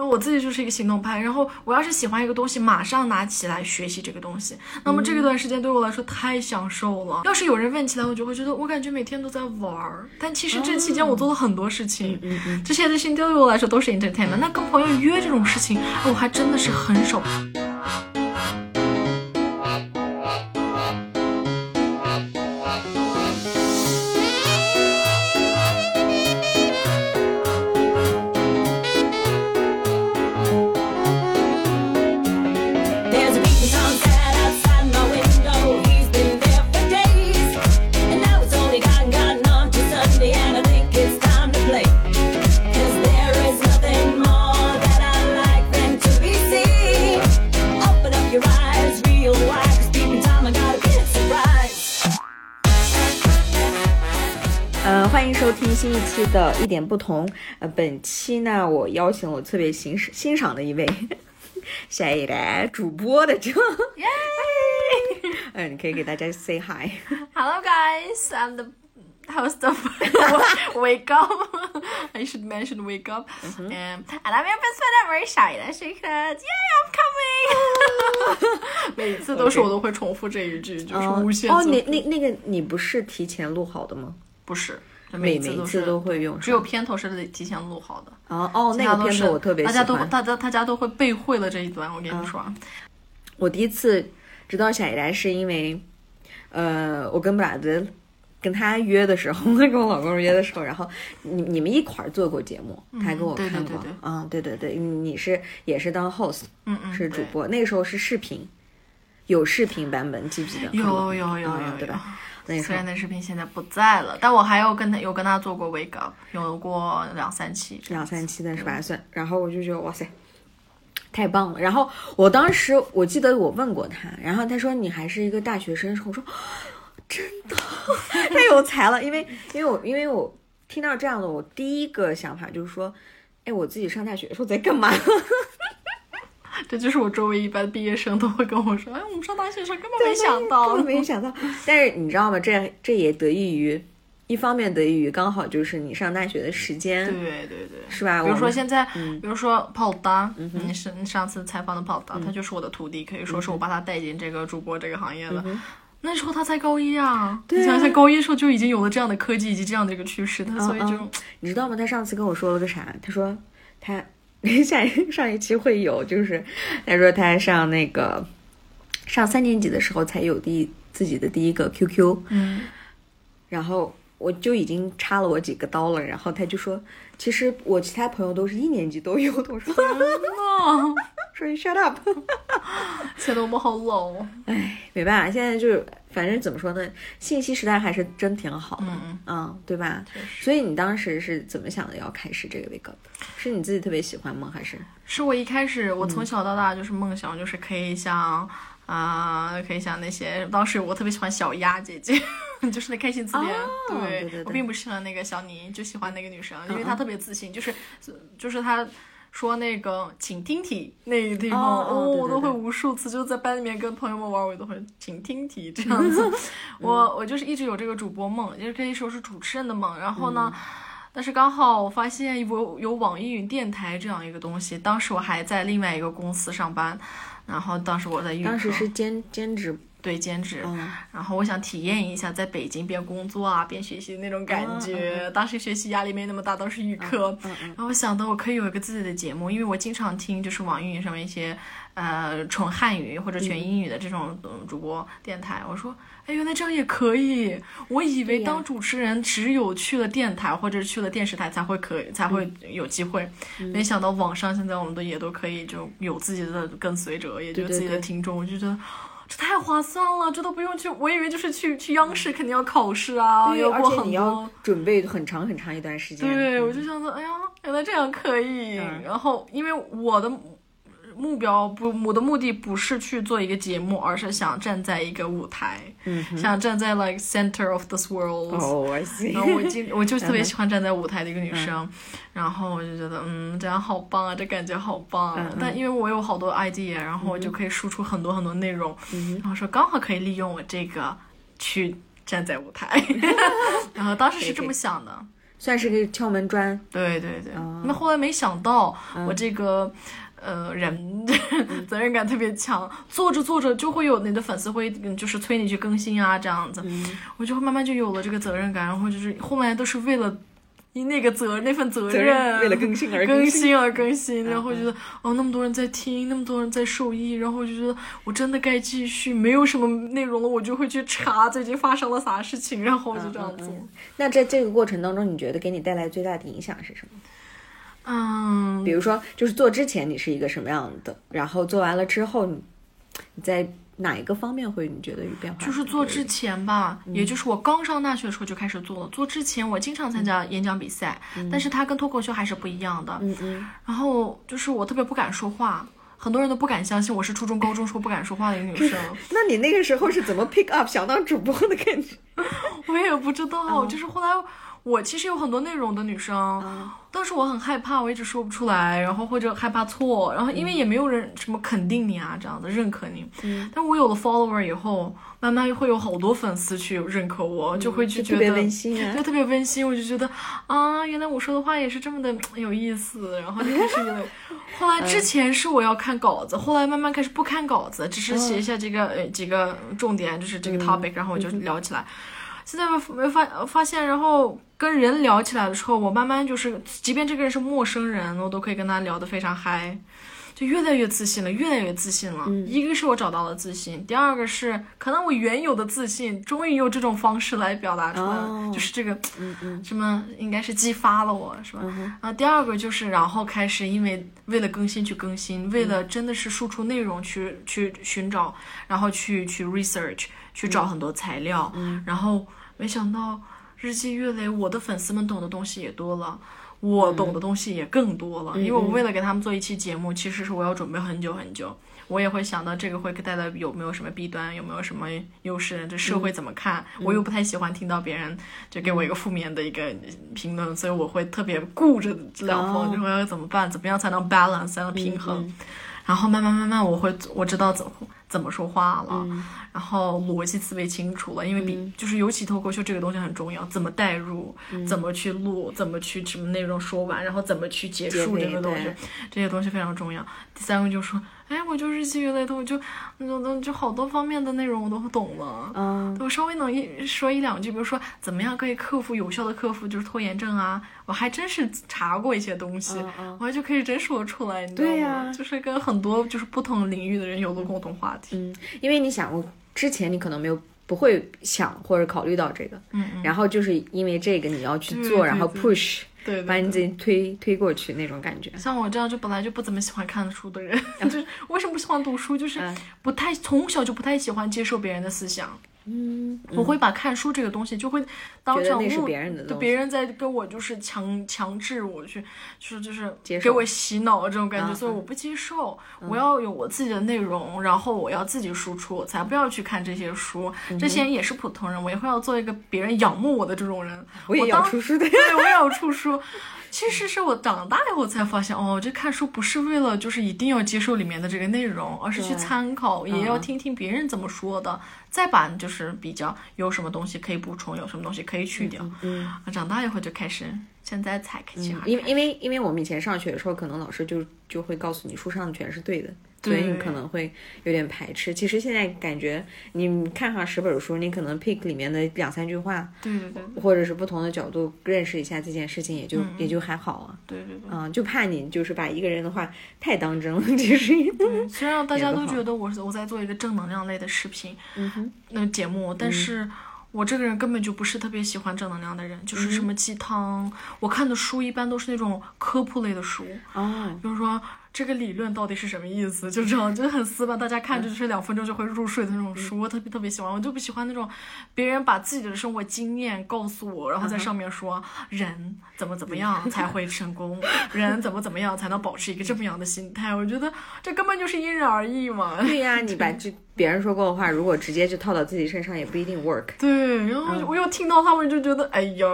然后我自己就是一个行动派，然后我要是喜欢一个东西，马上拿起来学习这个东西。那么这一段时间对我来说太享受了。要是有人问起来，我就会觉得我感觉每天都在玩儿，但其实这期间我做了很多事情，这些事情对于我来说都是 entertainment。那跟朋友约这种事情，我还真的是很少。期的《一点不同》。呃，本期呢，我邀请我特别欣欣赏的一位下一代主播的这，耶！嗯，你可以给大家 say hi。Hello guys, I'm the host of Wake Up. I should mention Wake Up. Um, and I'm your best friend ever, 小的 secret. Yeah, I'm coming. 每次都是我都会重复这一句，就是无限哦，重那那那个你不是提前录好的吗？不是，每每次都会用只有片头是提前录好的。哦哦，那个片头我特别喜欢。大家都大家大家都会背会了这一段，我跟你说啊，我第一次知道小姨来是因为，呃，我跟布拉德跟他约的时候，跟我老公约的时候，然后你你们一块儿做过节目，他还给我看过，啊对对嗯，对对对，你是也是当 host，嗯嗯，是主播，那个时候是视频，有视频版本，记不记得？有有有有对吧？那虽然那视频现在不在了，但我还有跟他有跟他做过 wake up，有过两三期。两三期的是吧？算，然后我就觉得哇塞，太棒了。然后我当时我记得我问过他，然后他说你还是一个大学生，我说真的 太有才了，因为因为我因为我听到这样的，我第一个想法就是说，哎，我自己上大学的时候在干嘛？这就是我周围一般毕业生都会跟我说，哎，我们上大学的时候根本没想到根。本没想到。但是你知道吗？这这也得益于，一方面得益于刚好就是你上大学的时间，对对对。是吧？比如说现在，比如说跑达，你是你上次采访的跑达，他就是我的徒弟，可以说是我把他带进这个主播这个行业的。那时候他才高一啊，对啊你想想高一的时候就已经有了这样的科技以及这样的一个趋势，他所以就嗯你知道吗？他上次跟我说了个啥？他说他 下一上一期会有，就是他说他上那个上三年级的时候才有第自己的第一个 QQ，嗯，然后我就已经插了我几个刀了，然后他就说，其实我其他朋友都是一年级都有的。我说，哦，说你 shut up。显得我们好老哦。唉，没办法，现在就是反正怎么说呢，信息时代还是真挺好的，嗯嗯，对吧？所以你当时是怎么想的要开始这个 wake up？是你自己特别喜欢吗？还是是我一开始，我从小到大就是梦想，就是可以像啊、可以像那些当时我特别喜欢小鸭姐姐，就是那开心词典。哦对我并不喜欢那个小妮，就喜欢那个女生，因为她特别自信，就是就是她。说那个，请听题那个地方，哦哦对对我都会无数次，就在班里面跟朋友们玩，我都会请听题这样子。我我就是一直有这个主播梦，也可以说是主持人的梦。然后呢，但是刚好我发现有有网易云电台这样一个东西，当时我还在另外一个公司上班，然后当时我在预科当时是兼兼职？对兼职，嗯。然后我想体验一下在北京边工作啊边学习的那种感觉。当时学习压力没那么大，都是预科，然后我想到我可以有一个自己的节目，因为我经常听就是网易云上面一些呃纯汉语或者全英语的这种、呃主播电台，我说。哎，原来这样也可以！我以为当主持人只有去了电台或者去了电视台才会可以才会有机会，没想到网上现在我们都也都可以就有自己的跟随者，也就自己的对对对。听众，我就觉得这太划算了，这都不用去。我以为就是去去央视肯定要考试啊，对，要过很多。准备很长很长一段时间。对，嗯我就想说，哎呀，原来这样可以。嗯然后，因为我的目标不，我的目的不是去做一个节目，而是想站在一个舞台，嗯。想站在 like center of this world。哦，I see。然后我今 我就特嗯别喜欢站在舞台的一个女生，然后我就觉得嗯这样好棒啊，这感觉好棒、但因为我有好多 idea，然后我就可以输出很多很多内容，嗯然后说刚好可以利用我这个去站在舞台，然后当时是这么想的。算是个敲门砖。对对对，哦那后来没想到嗯我这个。呃，人 责任感特别强，做着做着就会有你的粉丝会嗯就是催你去更新啊，这样子，嗯我就会慢慢就有了这个责任感，然后就是后面都是为了因那个责那份责责任为了更新而更更新新而更新，然后觉得哦那么多人在听，那么多人在受益，然后我就觉得我真的该继续，没有什么内容了，我就会去查最近发生了啥事情，然后我就这样做。那在这个过程当中，你觉得给你带来最大的影响是什么？嗯，比如说，就是做之前你是一个什么样的，然后做完了之后，你你在哪一个方面会你觉得有变化？就是做之前吧，嗯也就是我刚上大学的时候就开始做了。做之前我经常参加演讲比赛，但是它跟脱口秀还是不一样的。嗯嗯，然后就是我特别不敢说话，很多人都不敢相信我是初中、高中时候不敢说话的一个女生。那你那个时候是怎么 pick up 想当主播的感觉？我也不知嗯道，就是后来我其实有很多内容的女生，嗯但是我很害怕，我一直说不出来，然后或者害怕错，然后因为也没有人什么肯定你啊，这样子认可你。嗯但我有了 follower 以后，慢慢会有好多粉丝去认可我，就会去觉得嗯特别温馨啊就特别温馨，我就觉得啊，原来我说的话也是这么的有意思，然后就开始。后来之前是我要看稿子，后来慢慢开始不看稿子，只是写一下这个呃几个重点，就是这个 topic，、然后我就聊起来。现在没发发现，然后跟人聊起来的时候，我慢慢就是，即便这个人是陌生人，我都可以跟他聊得非常嗨，就越来越自信了，越来越自信了。一个是我找到了自信，第二个是可能我原有的自信终于用这种方式来表达出来了，哦。就是这个，嗯嗯。什么应该是激发了我，是吧？啊，第二个就是然后开始因为为了更新去更新，为了真的是输出内容去去寻找，然后去去 research 去找很多材料，然后没想到日积月累，我的粉丝们懂的东西也多了。我懂的东西也更多了，因为我为了给他们做一期节目，其实是我要准备很久很久。我也会想到这个会带来有没有什么弊端，有没有什么优势，这社会怎么看？我又不太喜欢听到别人就给我一个负面的一个评论，所以我会特别顾着这两方，哦就会要怎么办？怎么样才能 balance，才能平衡？然后慢慢慢慢，我会我知道怎么怎么说话了，然后逻辑思维清楚了，因为比、就是尤其脱口秀这个东西很重要，怎么带入，怎么去录，怎么去什么内容说完，然后怎么去结束这个东西，这些东西非常重要。第三个就是说，哎，我就是积月累的，我就就就就好多方面的内容我都懂了。嗯我稍微能一说一两句，比如说怎么样可以克服有效的克服就是拖延症啊，我还真是查过一些东西，嗯嗯我还就可以真说出来，你知道吗？对呀就是跟很多就是不同领域的人有了共同话题。嗯，因为你想，我之前你可能没有不会想或者考虑到这个，嗯嗯，然后就是因为这个你要去对做，然后对把你自。己推推过去那种感觉。像我这样就本来就不怎么喜欢看书的人，就是为什么不喜欢读书，就是嗯不太从小就不太喜欢接受别人的思想。嗯，我会把看书这个东西就会当成别人的对东西别人在跟我就是强强制我去，就是就是给我洗脑这种感觉，所以我不接受。我要有我自己的内容，然后我要自己输出，才不要去看这些书。嗯这些人也是普通人，我以后要做一个别人仰慕我的这种人。我也要当出书的。对，我也要出书。其实是我长大以后才发现，哦，这看书不是为了就是一定要接受里面的这个内容，而是去参考，也要嗯听听别人怎么说的，再把就是比较有什么东西可以补充，有什么东西可以去掉。嗯，长大以后就开始，现在才开始、因为因为因为我们以前上学的时候，可能老师就就会告诉你书上的全是对的，所以你可能会有点排斥。其实现在感觉你看上十本书，你可能 pick 里面的两三句话，对对对对或者是不同的角度认识一下这件事情，也就、也就还好啊。对对对。嗯，就怕你就是把一个人的话太当真了，其实，虽然大家都觉得我是我在做一个正能量类的视频，嗯哼，那节目，但是我这个人根本就不是特别喜欢正能量的人，就是什么鸡汤，我看的书一般都是那种科普类的书，哦，比如说这个理论到底是什么意思，就这样，就是很死板，大家看着就是两分钟就会入睡的那种书，我特别特别喜欢。我就不喜欢那种别人把自己的生活经验告诉我，然后在上面说人怎么怎么样才会成功，人怎么怎么样才能保持一个这么样的心态。我觉得这根本就是因人而异嘛。对呀、你把这别人说过的话，如果直接就套到自己身上，也不一定 work。对，然后我又听到他们就觉得，哎呀，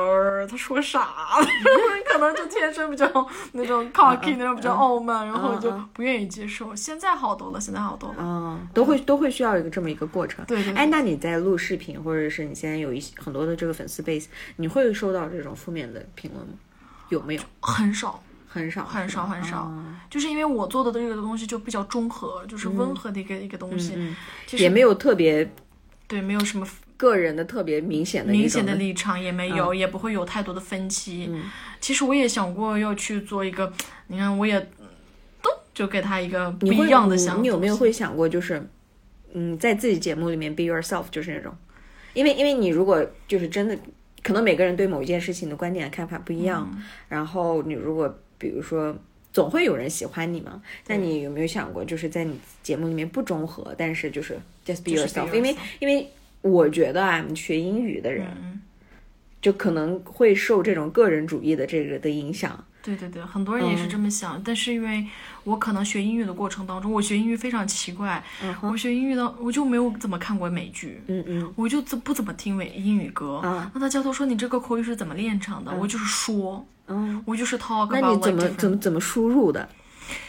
他说啥了？可能就天生比较那种 cocky，那种比较傲慢，然后后就嗯不愿意接受。现在好多了，现在好多了。嗯，都会都会需要一个这么一个过程。对哎，那你在录视频，或者是你现在有一些很多的这个粉丝 base，你会收到这种负面的评论吗？有没有？很少，很少，很少，很少。哦就是因为我做的这个东西就比较中和，就是温和的一个、一个东西，也没有特别对没有什么个人的特别明显的明显的立场也没有，也不会有太多的分歧。其实我也想过要去做一个，你看我也都就给他一个不一样的想法。你有没有会想过，就是嗯，在自己节目里面 be yourself，就是那种，因为因为你如果就是真的，可能每个人对某一件事情的观点看法不一样，嗯然后你如果比如说。总会有人喜欢你嘛？那你有没有想过，就是在你节目里面不中和，但是就是 just be yourself？因为因为我觉得啊，学英语的人、嗯就可能会受这种个人主义的这个的影响。对对对，很多人也嗯。是这么想，但是因为我可能学英语的过程当中，我学英语非常奇怪，我学英语的我就没有怎么看过美剧，嗯嗯，我就怎不怎么听美英语歌。嗯。那他教头说你这个口语是怎么练成的？我就是说，嗯，我就是 talk 那你怎么怎么怎么输入的？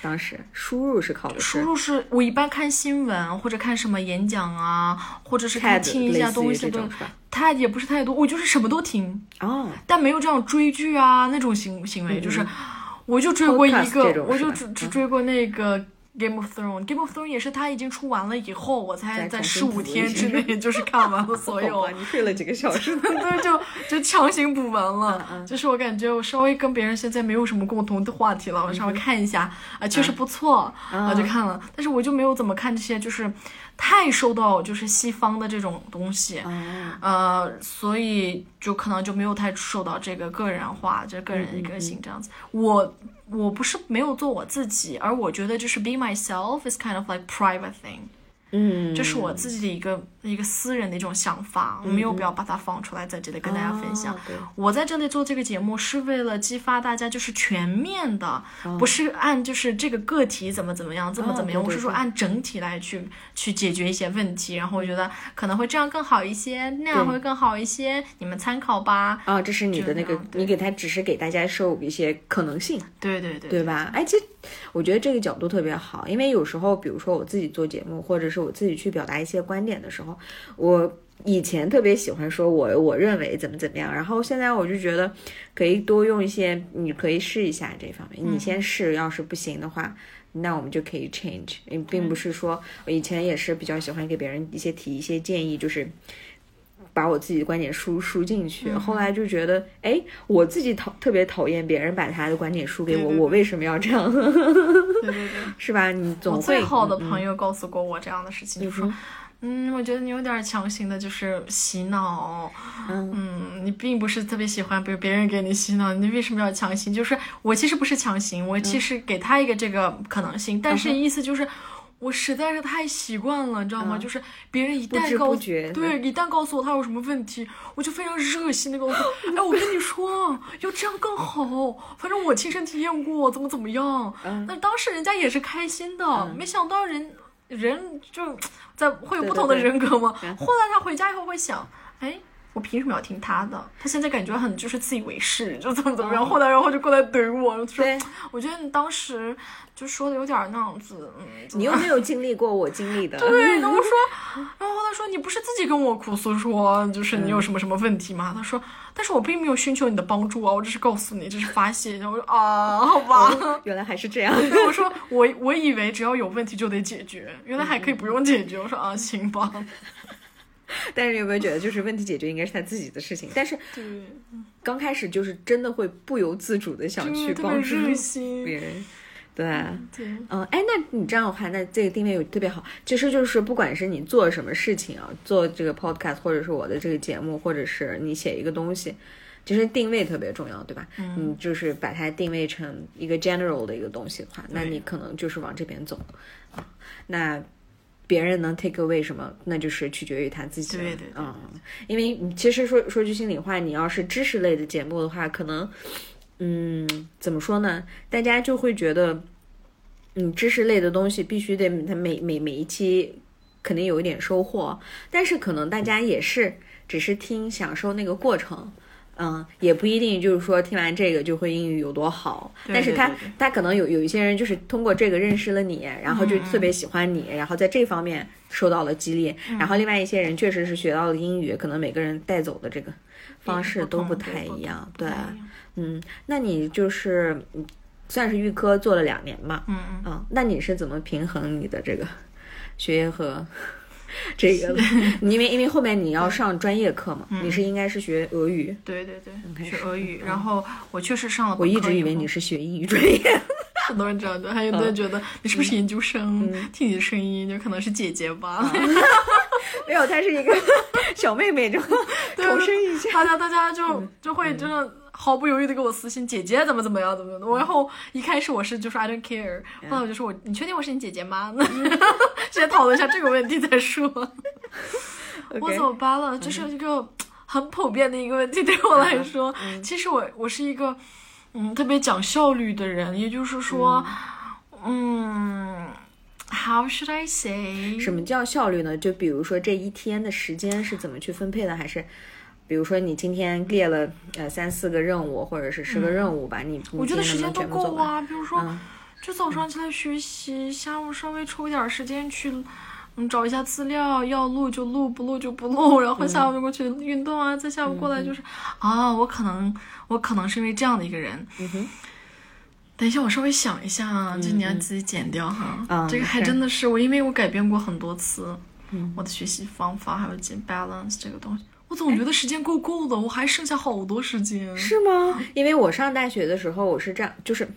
当时输入是考的输入是我一般看新闻或者看什么演讲啊，或者是看听一下东西的这种是吧。他也不是太多，我就是什么都听，哦，但没有这样追剧啊那种行行为，就是我就追过一个我就只只追过那个。Game of Thrones，Game of Thrones 也是它已经出完了以后，我才在十五天之内就是看完了所有。好吧，你睡了几个小时？对，就就强行补完了。嗯就是我感觉我稍微跟别人现在没有什么共同的话题了，我稍微看一下啊、确实不错，嗯。我就看了。但是我就没有怎么看这些，就是太受到就是西方的这种东西，哦呃，所以就可能就没有太受到这个个人化，就个人的一个性这样子。我我不是没有做我自己，而我觉得就是 be myself is kind of like private thing。嗯，这是我自己的一个一个私人的一种想法，我没有必要把它放出来在这里跟大家分享。哦我在这里做这个节目是为了激发大家，就是全面的，哦不是按就是这个个体怎么怎么样，怎么怎么样，我是说按整体来去去解决一些问题。然后我觉得可能会这样更好一些，那样会更好一些，你们参考吧。啊，这是你的那个你给他只是给大家授一些可能性，对对对对吧？哎，其实我觉得这个角度特别好，因为有时候，比如说我自己做节目，或者是我自己去表达一些观点的时候，我以前特别喜欢说我我认为怎么怎么样，然后现在我就觉得可以多用一些，你可以试一下这方面，你先试，要是不行的话。那我们就可以 change，并并不是说我以前也是比较喜欢给别人一些提一些建议，就是把我自己的观点输输进去。后来就觉得，哎，我自己讨特别讨厌别人把他的观点输给我，我为什么要这样？对对对。是吧？你总最好的嗯朋友告诉过我这样的事情，就说，嗯，我觉得你有点强行的，就是洗脑，嗯你并不是特别喜欢，比如别人给你洗脑，你为什么要强行？就是我其实不是强行，我其实给他一个这个可能性，但是意思就是。我实在是太习惯了，你知道吗？就是别人一旦告对，一旦告诉我他有什么问题，我就非常热心的告诉他，哎，我跟你说，要这样更好。反正我亲身体验过，怎么怎么样。那当时人家也是开心的，没想到人人就在会有不同的对对人格吗。后来他回家以后会想，哎。我凭什么要听他的？他现在感觉很就是自以为是，就怎么怎么样。后来然后就过来怼我，说对我觉得你当时就说的有点那样子，嗯，你又没有经历过我经历的，对，然后说，然后他说你不是自己跟我哭诉说，就是你有什么什么问题吗？他说，但是我并没有寻求你的帮助啊，我只是告诉你，这是发泄。然后我说啊，好吧。原来还是这样。我说 我我以为只要有问题就得解决，原来还可以不用解决。我说啊，行吧。但是你有没有觉得，就是问题解决应该是他自己的事情？但是对，刚开始就是真的会不由自主的想去帮助。别人，对。对，嗯，哎，那你这样的话，那这个定位有特别好。其实就是不管是你做什么事情啊，做这个 podcast，或者是我的这个节目，或者是你写一个东西，其实定位特别重要，对吧？嗯，你就是把它定位成一个 general 的一个东西的话，那你可能就是往这边走啊。那别人能 take away 什么，那就是取决于他自己了。对对对嗯，因为其实说说句心里话，你要是知识类的节目的话，可能，嗯，怎么说呢？大家就会觉得。嗯，知识类的东西必须得它每每每一期肯定有一点收获，但是可能大家也是只是听享受那个过程，嗯，也不一定就是说听完这个就会英语有多好，对但是他他可能有有一些人就是通过这个认识了你，然后就特别喜欢你，然后在这方面受到了激励，然后另外一些人确实是学到了英语，可能每个人带走的这个方式都不太一样，对嗯，那你就是嗯算是预科做了两年嘛，嗯嗯。啊，那你是怎么平衡你的这个学业和 这个？因为因为后面你要上专业课嘛，你是应该是学俄语。对对对学俄语，然后我确实上了我一直以为你是学英语专业，很多人这样的，还有的人觉得你是不是研究生？听你的声音就可能是姐姐吧。没有，她是一个小妹妹，就重申一下。大家大家就就会真的毫不犹豫的给我私信，姐姐怎么怎么样怎么怎么样。然后一开始我是就说 I don't care，后来我就说我你确定我是你姐姐吗？先讨论一下这个问题再说。我怎么办了？这是一个很普遍的一个问题，对我来说，其实我我是一个嗯特别讲效率的人，也就是说，嗯。How should I say？什么叫效率呢？就比如说这一天的时间是怎么去分配的，还是比如说你今天列了呃三四个任务，或者是十个任务吧，你我觉得时间都够啊。啊，比如说，嗯就早上起来学习，下午稍微抽一点时间去，嗯，找一下资料，要录就录，不录就不录，然后下午就过去运动啊，再下午过来就是，啊，我可能我可能是因为这样的一个人。嗯哼，等一下，我稍微想一下啊，就你要自己剪掉哈。啊这个还真的是我，因为我改变过很多次，我的学习方法还有减 balance 这个东西，我总觉得时间够够的，我还剩下好多时间。是吗？因为我上大学的时候，我是这样，就是。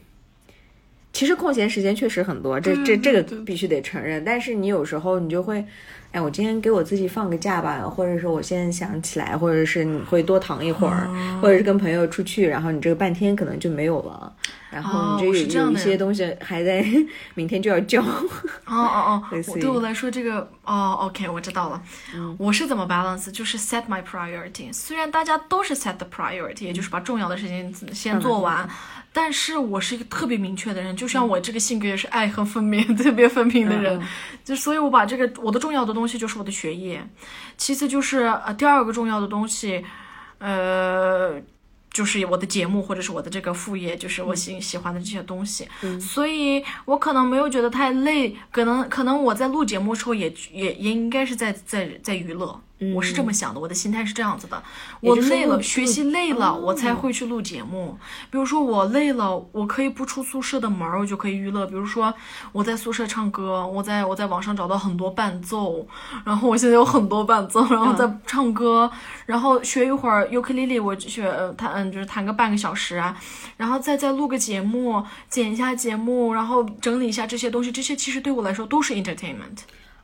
其实空闲时间确实很多，这这这个必须得承认。但是你有时候你就会，哎，我今天给我自己放个假吧，或者是我现在想起来，或者是你会多躺一会儿，哦或者是跟朋友出去，然后你这个半天可能就没有了，然后你就有、有一些东西还在 明天就要交。哦哦哦对我来说这个哦，OK，我知道了。我是怎么 balance，就是 set my priority。虽然大家都是 set the priority，也就是把重要的事情先做完，但是我是一个特别明确的人，就像我这个性格也是爱恨分明、特别分明的人，就所以我把这个我的重要的东西就是我的学业，其次就是呃第二个重要的东西，呃。就是我的节目或者是我的这个副业，就是我喜喜欢的这些东西，所以我可能没有觉得太累，可能可能我在录节目的时候也也也应该是在在在娱乐，我是这么想的，我的心态是这样子的，我累了，学习累了，我才会去录节目。比如说我累了，我可以不出宿舍的门儿，我就可以娱乐。比如说我在宿舍唱歌，我在我在网上找到很多伴奏，然后我现在有很多伴奏，然后在唱歌，然后学一会儿尤克里里，我学呃弹嗯就是弹个半个小时啊，然后再再录个节目，剪一下节目，然后整理一下这些东西，这些其实对我来说都是 entertainment。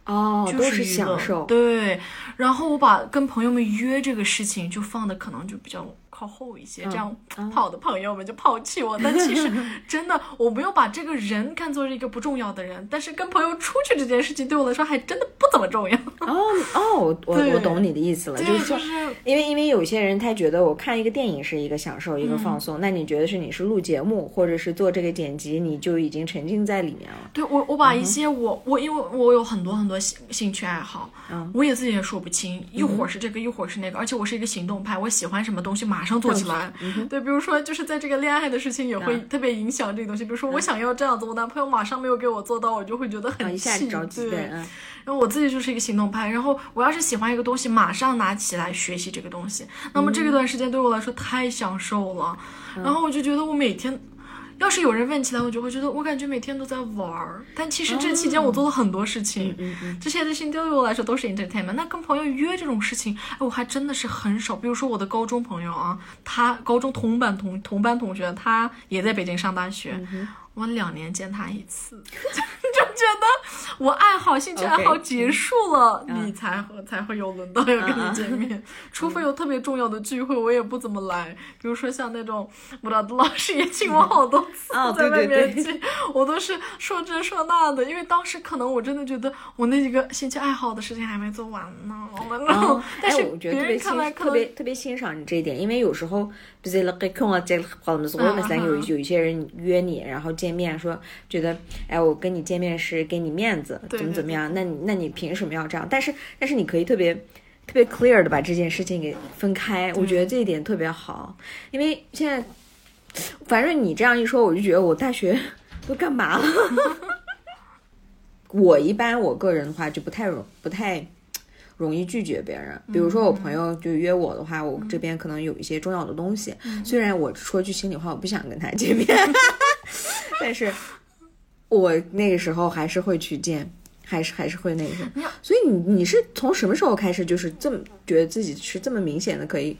哦，就都是享受。对，然后我把跟朋友们约这个事情就放的可能就比较靠后一些，这样怕我的朋友们就抛弃我。但其实 真的，我没有把这个人看作是一个不重要的人，但是跟朋友出去这件事情对我来说还真的不怎么重要。哦哦，我我我懂你的意思了，对，就是说就是因为因为有些人他觉得我看一个电影是一个享受，一个放松，那你觉得是你是录节目或者是做这个剪辑，你就已经沉浸在里面了。对我，我把一些我、我因为我有很多很多兴兴趣爱好，我也自己也说不清，一会儿是这个，一会儿是那个，而且我是一个行动派，我喜欢什么东西马上做起来。对，比如说就是在这个恋爱的事情也会特别影响这个东西，比如说我想要这样子，我男朋友马上没有给我做到，我就会觉得很气，着急，对。然后我自己就是一个行动派，然后我要是喜欢一个东西，马上拿起来学习这个东西，那么这个段时间对我来说太享受了，然后我就觉得我每天。要是有人问起来，我就会觉得我感觉每天都在玩儿，但其实这期间我做了很多事情，这些事情对于我来说都是 entertainment。那跟朋友约这种事情，哎，我还真的是很少。比如说我的高中朋友啊，他高中同班同同班同学，他也在北京上大学，我两年见他一次，就觉得我爱好兴趣爱好结束了你才会才会有轮到要跟你见面，除非有特别重要的聚会，我也不怎么来。比如说像那种布拉德老师也请我好多次哦在外面去，我都是说这说那的，因为当时可能我真的觉得我那几个兴趣爱好的事情还没做完呢，但是哎，我觉得特别别人欣看来可能特别特别欣赏你这一点，因为有时候，有一些人约你，然后见面说觉得，哎，我跟你见面是给你面子，怎么怎么样，那你那你凭什么要这样？但是但是你可以特别特别 clear 的把这件事情给分开，我觉得这一点特别好，因为现在反正你这样一说，我就觉得我大学都干嘛了，哈哈哈，我一般我个人的话就不太容，不太。容易拒绝别人，比如说我朋友就约我的话，我这边可能有一些重要的东西，虽然我说句心里话，我不想跟他见面，但是我那个时候还是会去见。还是还是会那个什么，所以你你是从什么时候开始就是这么觉得自己是这么明显的可以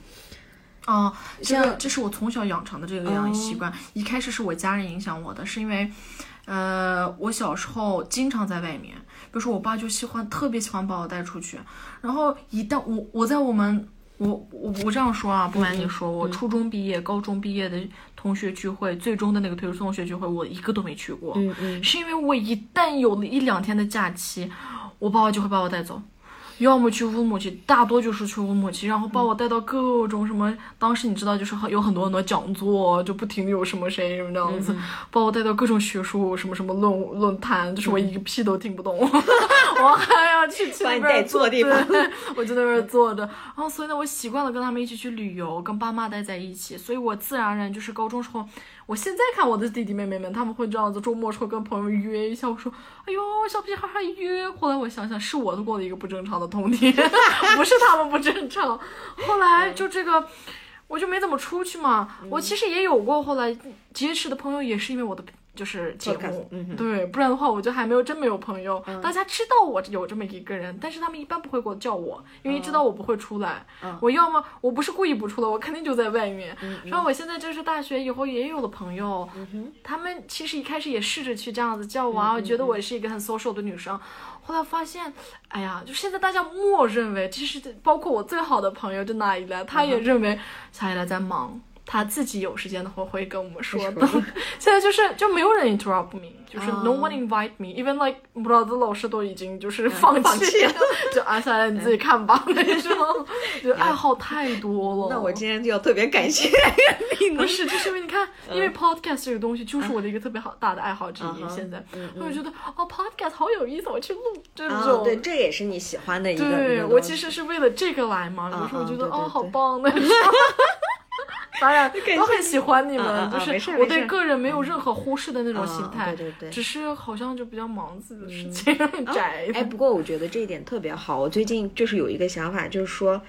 哦，这这是我从小养成的这个养习惯。一开始是我家人影响我的，是因为，呃，我小时候经常在外面，比如说我爸就喜欢特别喜欢把我带出去，然后一旦我我在我们我我我这样说啊，不瞒你说，我初中毕业、高中毕业的同学聚会，最终的那个退出同学聚会，我一个都没去过，嗯嗯。是因为我一旦有了一两天的假期，我爸爸就会把我带走。要么去乌鲁木齐，大多就是去乌鲁木齐，然后把我带到各种什么，当时你知道就是很有很多很多讲座，就不停的有什么谁什么这样子，把我带到各种学术什么什么论论坛，就是我一个屁都听不懂，我还要去去那边坐地方。我就在那儿坐着，然后所以呢，我习惯了跟他们一起去旅游，跟爸妈待在一起，所以我自然而然就是高中时候，我现在看我的弟弟妹妹们，他们会这样子，周末时候跟朋友约一下，我说，哎呦，小屁孩还约，后来我想想，是我过了一个不正常的童年，不是他们不正常，后来就这个。我就没怎么出去嘛，我其实也有过后来结识的朋友，也是因为我的就是节目，嗯对，不然的话我就还没有真没有朋友。大家知道我有这么一个人，但是他们一般不会给我叫我，因为知道我不会出来。我要么我不是故意不出来，我肯定就在外面。然后我现在就是大学以后也有了朋友，他们其实一开始也试着去这样子叫我啊，我觉得我是一个很 social 的女生。后来发现，哎呀，就现在大家默认为，其实包括我最好的朋友就那一来，他也认为夏一来在忙。他自己有时间的话会跟我们说的。现在就是就没有人 interrupt me，就是 no one invite me，even like 不知道的老师都已经就是放弃了，就啊下来你自己看吧那种，就爱好太多了。那我今天就要特别感谢你不。是，就是因为你看，因为 podcast 这个东西就是我的一个特别好大的爱好之一。现在，我就觉得哦，podcast 好有意思，我去录这啊，种。对，这也是你喜欢的一个。对我其实是为了这个来嘛，有时候我觉得哦，好棒那种。当然我很喜欢你们，就是我对个人没有任何忽视的那种心态，嗯对对对只是好像就比较忙自己的事情，宅。哎，不过我觉得这一点特别好。我最近就是有一个想法，就是说，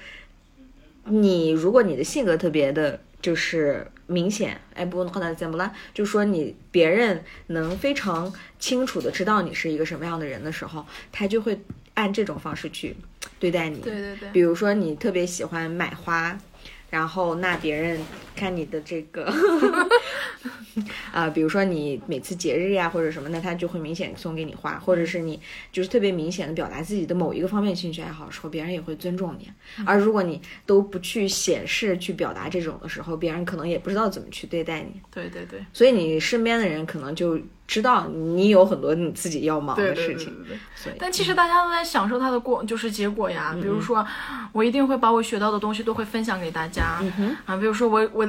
你如果你的性格特别的，就是明显，哎，不可能怎么了？就说你别人能非常清楚的知道你是一个什么样的人的时候，他就会按这种方式去对待你。对对对比如说你特别喜欢买花。然后，那别人看你的这个，啊、比如说你每次节日呀或者什么，那他就会明显送给你花，或者是你就是特别明显的表达自己的某一个方面兴趣爱好的时候，别人也会尊重你。而如果你都不去显示、去表达这种的时候，别人可能也不知道怎么去对待你。对对对所以你身边的人可能就知道你有很多你自己要忙的事情。对对对对。所以，但其实大家都在享受它的过，就是结果呀。比如说，我一定会把我学到的东西都会分享给大家。啊，比如说我我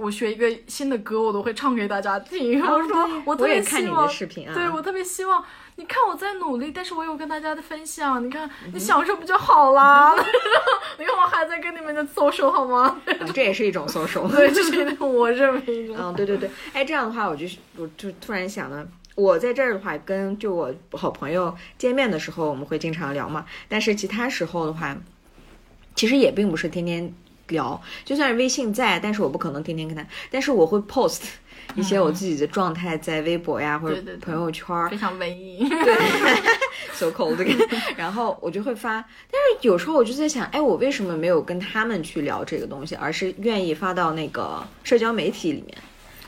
我学一个新的歌，我都会唱给大家听。我说我特别希望，看你的视频啊对我特别希望。你看我在努力，但是我有跟大家的分享。你看，你享受不就好啦？你看我还在跟你们的 social 好吗？啊这也是一种 social。对，这是我认为一种。嗯，对对对，哎，这样的话，我就我就突然想了，我在这儿的话，跟就我好朋友见面的时候，我们会经常聊嘛。但是其他时候的话，其实也并不是天天聊，就算是微信在，但是我不可能天天跟他，但是我会 post 一些我自己的状态在微博呀、或者对对对朋友圈儿非常文艺。so cold，然后我就会发。但是有时候我就在想，哎，我为什么没有跟他们去聊这个东西，而是愿意发到那个社交媒体里面？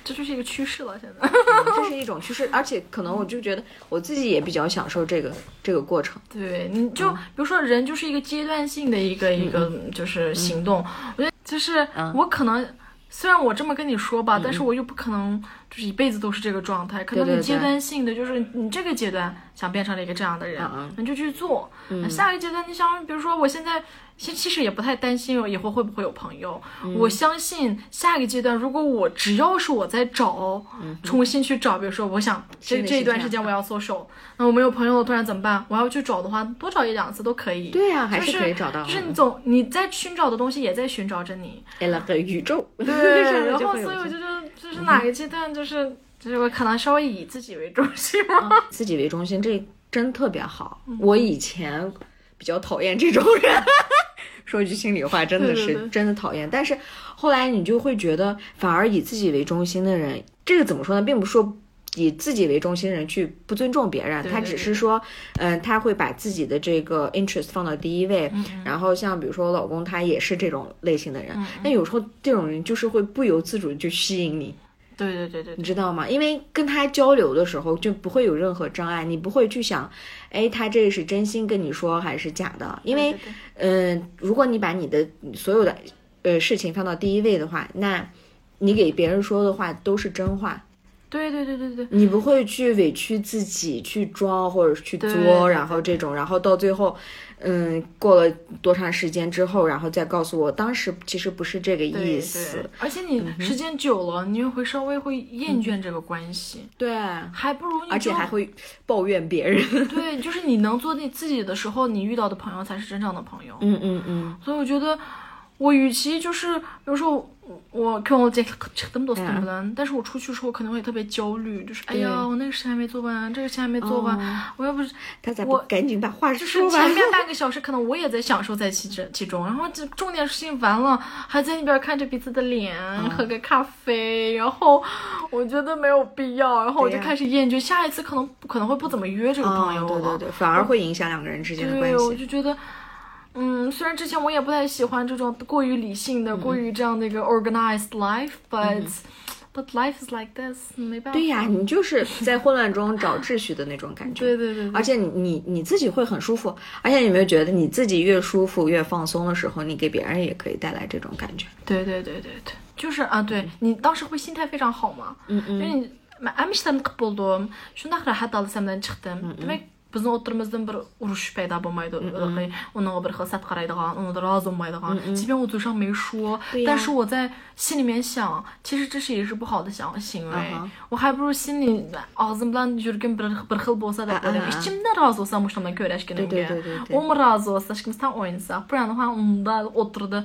这就是一个趋势了，现在。这是一种趋势，而且可能我就觉得我自己也比较享受这个这个过程。对，你就比如说人就是一个阶段性的一个一个就是行动，我觉得就是我可能。虽然我这么跟你说吧，但是我又不可能就是一辈子都是这个状态，可能你阶段性的就是你这个阶段想变成了一个这样的人，你就去做。那下一个阶段你想，比如说我现在。其其实也不太担心我以后会不会有朋友，嗯我相信下一个阶段，如果我只要是我在找，重新去找，比如说我想这这一段时间我要 social，那我没有朋友了，突然怎么办？我要去找的话，多找一两次都可以。对呀、还是可以找到。就是你总你在寻找的东西也在寻找着你，哎了个宇宙，对，然后所以我就觉得，就是哪个阶段，就是就是我可能稍微以自己为中心嘛。自己为中心，这真特别好。嗯我以前比较讨厌这种人，说句心里话，真的是真的讨厌。但是后来你就会觉得，反而以自己为中心的人，这个怎么说呢？并不是说。以自己为中心的人去不尊重别人，他只是说，嗯、他会把自己的这个 interest 放到第一位。嗯然后像比如说我老公，他也是这种类型的人。那有时候这种人就是会不由自主地就吸引你。对对对对对，你知道吗？因为跟他交流的时候就不会有任何障碍，你不会去想，哎，他这是真心跟你说还是假的？因为嗯、如果你把你的所有的呃事情放到第一位的话，那你给别人说的话都是真话，对对对对对，你不会去委屈自己去装或者是去作，然后这种，然后到最后。嗯，过了多长时间之后，然后再告诉我，当时其实不是这个意思。对，而且你时间久了，你也会稍微会厌倦这个关系，对，还不如你而且还会抱怨别人。对，就是你能做你自己的时候，你遇到的朋友才是真正的朋友。嗯嗯嗯。所以我觉得，我与其就是，比如说我我跟我这这么多事情不能，但是我出去的时候可能会特别焦虑，就是哎呀，我那个事还没做完，这个事还没做完，我要不是他咋不我赶紧把话说完就是？前面半个小时，可能我也在享受在其中其中，然后这重点事情完了，还在那边看着彼此的脸，嗯喝个咖啡，然后我觉得没有必要，然后我就开始厌倦，下一次可能可能会不怎么约这个朋友了。哦对对对，反而会影响两个人之间的关对，我系。就觉得，嗯，虽然之前我也不太喜欢这种过于理性的、过于这样的一个 organized life，but，but life is like this。没办法，对呀，你就是在混乱中找秩序的那种感觉。对对对，而且你你自己会很舒服，而且有没有觉得你自己越舒服、越放松的时候，你给别人也可以带来这种感觉？对对对对对，就是啊，对你当时会心态非常好嘛。嗯嗯，因为。біздің отырымыздан бір ұрыш пайда болмайды ылғи оның бір хыл сәт қарайдыған оны разы болмайдыған即便我嘴上没说对呀但是我在心里面想其实这是也是不好的想行为嗯哼我还不如心里ağzım bilan yurgan bir bir xil bo'lsa deb Ah, o'ylayman ah, ah. ichimda razı olsam o'shaman对对 ko'rashganimga 对对对 o mu razı olsa ishqimizdan o'ynasak bu yana ham unda o'tirdi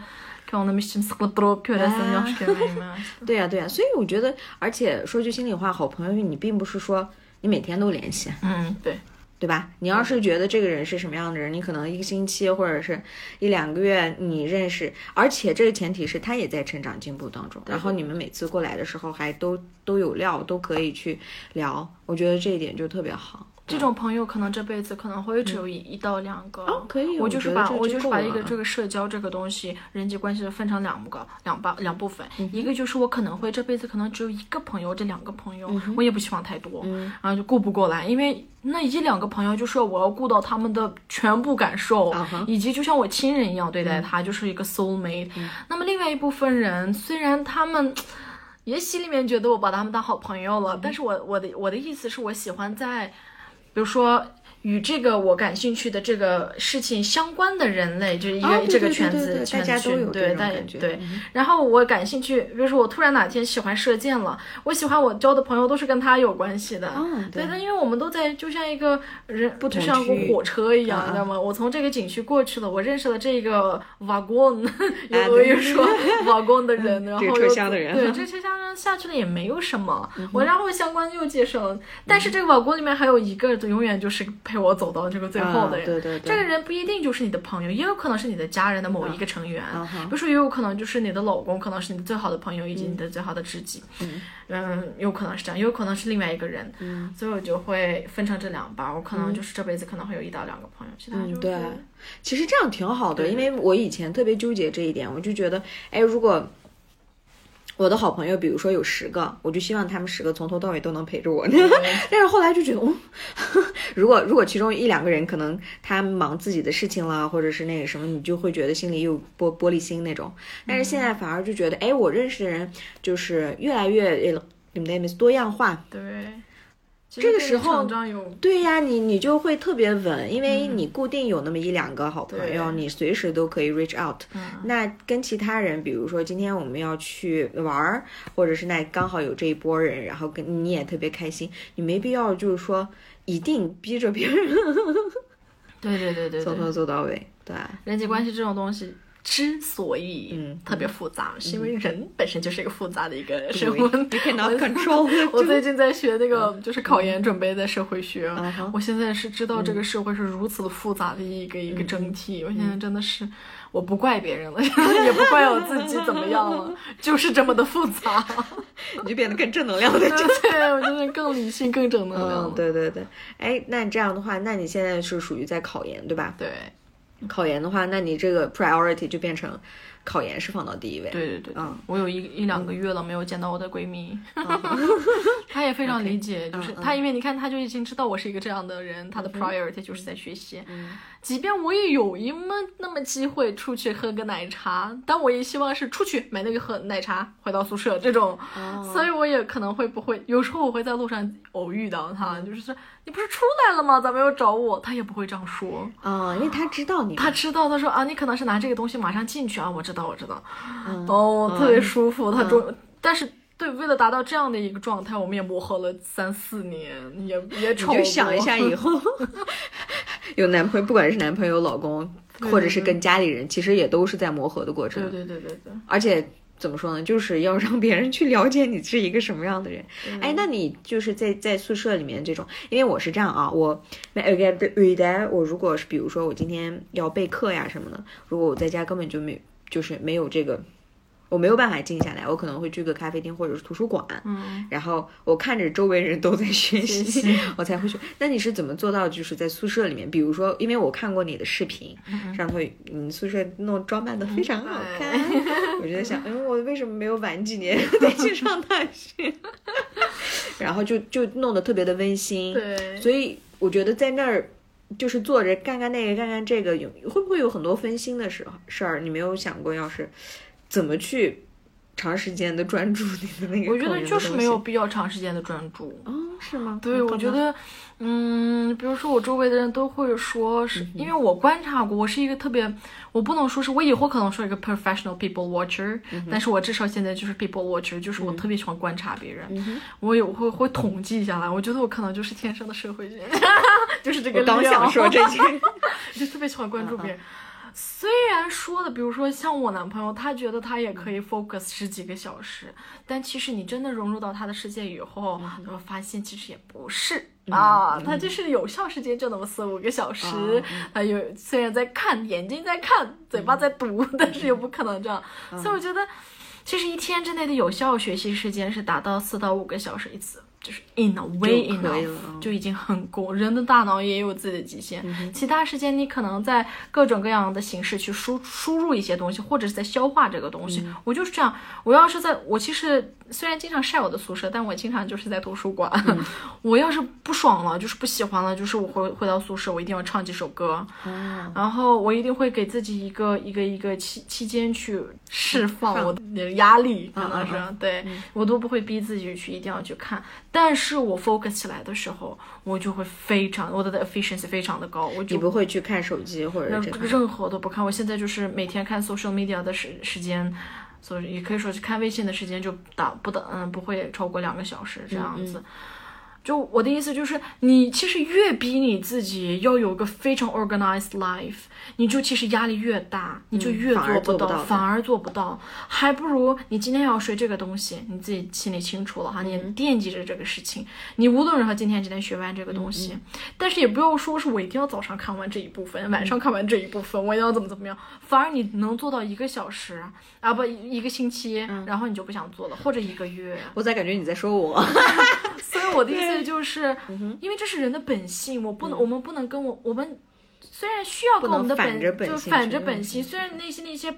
ko'nglim ichim siqilib turib ko'rasan Ah. yaxshi ko'rmayman 对呀、对呀、所以我觉得，而且说句心里话，好朋友你并不是说你每天都联系，嗯对 对吧？你要是觉得这个人是什么样的人，你可能一个星期或者是一两个月你认识，而且这个前提是他也在成长进步当中，然后你们每次过来的时候还都都有料，都可以去聊，我觉得这一点就特别好。这种朋友可能这辈子可能会只有一、一到两个。哦可以我就是把我就是把一个这个社交这个东西，人际关系分成两个两半两部分。一个就是我可能会这辈子可能只有一个朋友，这两个朋友、我也不希望太多，然后就顾不过来，因为那一两个朋友就是我要顾到他们的全部感受以及就像我亲人一样对待他，就是一个 soul mate。那么另外一部分人，虽然他们。也心里面觉得我把他们当好朋友了，但是我我的我的意思是我喜欢在，比如说与这个我感兴趣的这个事情相关的人类，就是一个、这个圈子对大家圈群，都有对，大种感觉对嗯。然后我感兴趣，比如说我突然哪天喜欢射箭了，我喜欢我交的朋友都是跟他有关系的，哦对对，但因为我们都在就像一个人，不就像个火车一样，啊你知道吗？我从这个景区过去了，我认识了这个有啊俄语对说 wagon 的人，然后又的人对，这车厢人下去了也没有什么，嗯我然后相关又介绍了，但是这个 wagon 里面还有一个永远就是陪我走到这个最后的人，啊对对对。这个人不一定就是你的朋友，也有可能是你的家人的某一个成员，比如说也有可能就是你的老公，可能是你的最好的朋友以及你的最好的知己，嗯。有可能是这样，也有可能是另外一个人，嗯，所以我就会分成这两半儿，我可能就是这辈子可能会有一到两个朋友，其他就是、嗯对。其实这样挺好的，因为我以前特别纠结这一点，我就觉得，哎，如果我的好朋友，比如说有十个，我就希望他们十个从头到尾都能陪着我。但是后来就觉得，哦，如果如果其中一两个人可能他忙自己的事情了，或者是那个什么，你就会觉得心里有玻玻璃心那种。但是现在反而就觉得，哎，我认识的人就是越来越。呃 name is 多样化。对，其这个时候对呀，你你就会特别稳，因为你固定有那么一两个好朋友，对你随时都可以 reach out。那跟其他人，比如说今天我们要去玩儿，或者是那刚好有这一波人，然后跟你也特别开心，你没必要就是说一定逼着别人 对对对对从头对，做到尾，对。人际关系这种东西。之所以嗯特别复杂，是因为人本身就是一个复杂的一个生对物。You cannot control 我最近在学那个就是考研准备的社会学，嗯我现在是知道这个社会是如此复杂的一个一个整体，我现在真的是我不怪别人了，也不怪我自己怎么样了，就是这么的复杂。你就变得更正能量了。对，我就是更理性、更正能量。对对对，哎，那这样的话，那你现在是属于在考研对吧？对考研的话，那你这个 priority 就变成考研是放到第一位。对对对，嗯。我有一一两个月了没有见到我的闺蜜，她也非常理解，就是嗯嗯。她因为你看她就已经知道我是一个这样的人，她的 priority 就是在学习。嗯即便我也有一么那么机会出去喝个奶茶，但我也希望是出去买那个喝奶茶，回到宿舍这种，哦所以我也可能会不会有时候我会在路上偶遇到他，就是说你不是出来了吗？咋没有找我？他也不会这样说。啊、因为他知道你，他知道，他说啊，你可能是拿这个东西马上进去啊，我知道，我知道，嗯哦，特别舒服。他终，但是对，为了达到这样的一个状态，我们也磨合了三四年，也也吵过。你就想一下以后 有男朋友，不管是男朋友、老公，或者是跟家里人，其实也都是在磨合的过程。对对对对对，而且怎么说呢，就是要让别人去了解你是一个什么样的人。哎，那你就是在在宿舍里面这种，因为我是这样啊，我那 again 对的，我如果是比如说我今天要备课呀什么的，如果我在家根本就没就是没有这个。我没有办法静下来，我可能会去个咖啡厅或者是图书馆，嗯，然后我看着周围人都在学习，我才会去。那你是怎么做到，就是在宿舍里面，比如说，因为我看过你的视频，上头你宿舍弄装扮的非常好看，我就在想，嗯，我为什么没有晚几年 再去上大学？然后就就弄得特别的温馨，对，所以我觉得在那儿。就是坐着干干那个干干这个，有会不会有很多分心的时候事儿？你没有想过，要是怎么去长时间的专注你的那个？我觉得就是没有必要长时间的专注。嗯，是吗？对，我觉得，嗯，比如说我周围的人都会说是，因为我观察过，我是一个特别，我不能说是我以后可能说一个 professional people watcher，、但是我至少现在就是 people watcher，就是我特别喜欢观察别人，我有会会统计下来，我觉得我可能就是天生的社会人，就是这个我刚想说这句，就特别喜欢关注别人。虽然说的，比如说像我男朋友，他觉得他也可以 focus 十几个小时，但其实你真的融入到他的世界以后，你会发现其实也不是。啊，他就是有效时间就那么四五个小时，他有虽然在看，眼睛在看，嘴巴在读，但是又不可能这样，所以我觉得，其实一天之内的有效学习时间是达到四到五个小时一次，就是 in a way 就可以 enough 了嗯。就已经很够。人的大脑也有自己的极限，其他时间你可能在各种各样的形式去输输入一些东西，或者是在消化这个东西。我就是这样，我要是在我其实虽然经常晒我的宿舍，但我经常就是在图书馆。我要是不爽了，就是不喜欢了，就是我回回到宿舍，我一定要唱几首歌，然后我一定会给自己一个一个一个期期间去释放我的压力，可能是、对、我都不会逼自己去一定要去看，但是我 focus 起来的时候，我就会非常我的 efficiency 非常的高，我就你不会去看手机或者这个？任任何都不看。我现在就是每天看 social media 的时时间，所以也可以说是看微信的时间就打不等嗯不会超过两个小时这样子。就我的意思就是，你其实越逼你自己要有个非常 organized life，你就其实压力越大，你就越做不到，反而做不到，还不如你今天要学这个东西，你自己心里清楚了哈，你惦记着这个事情，你无论如何今天只能学完这个东西，但是也不要说是我一定要早上看完这一部分，晚上看完这一部分，我一定要怎么怎么样，反而你能做到一个小时啊不一个星期，然后你就不想做了，或者一个月，我咋感觉你在说我？所以我的意思就是，因为这是人的本性，我不能，我们不能跟我我们虽然需要跟我们的本就反着本性，虽然内心的一些。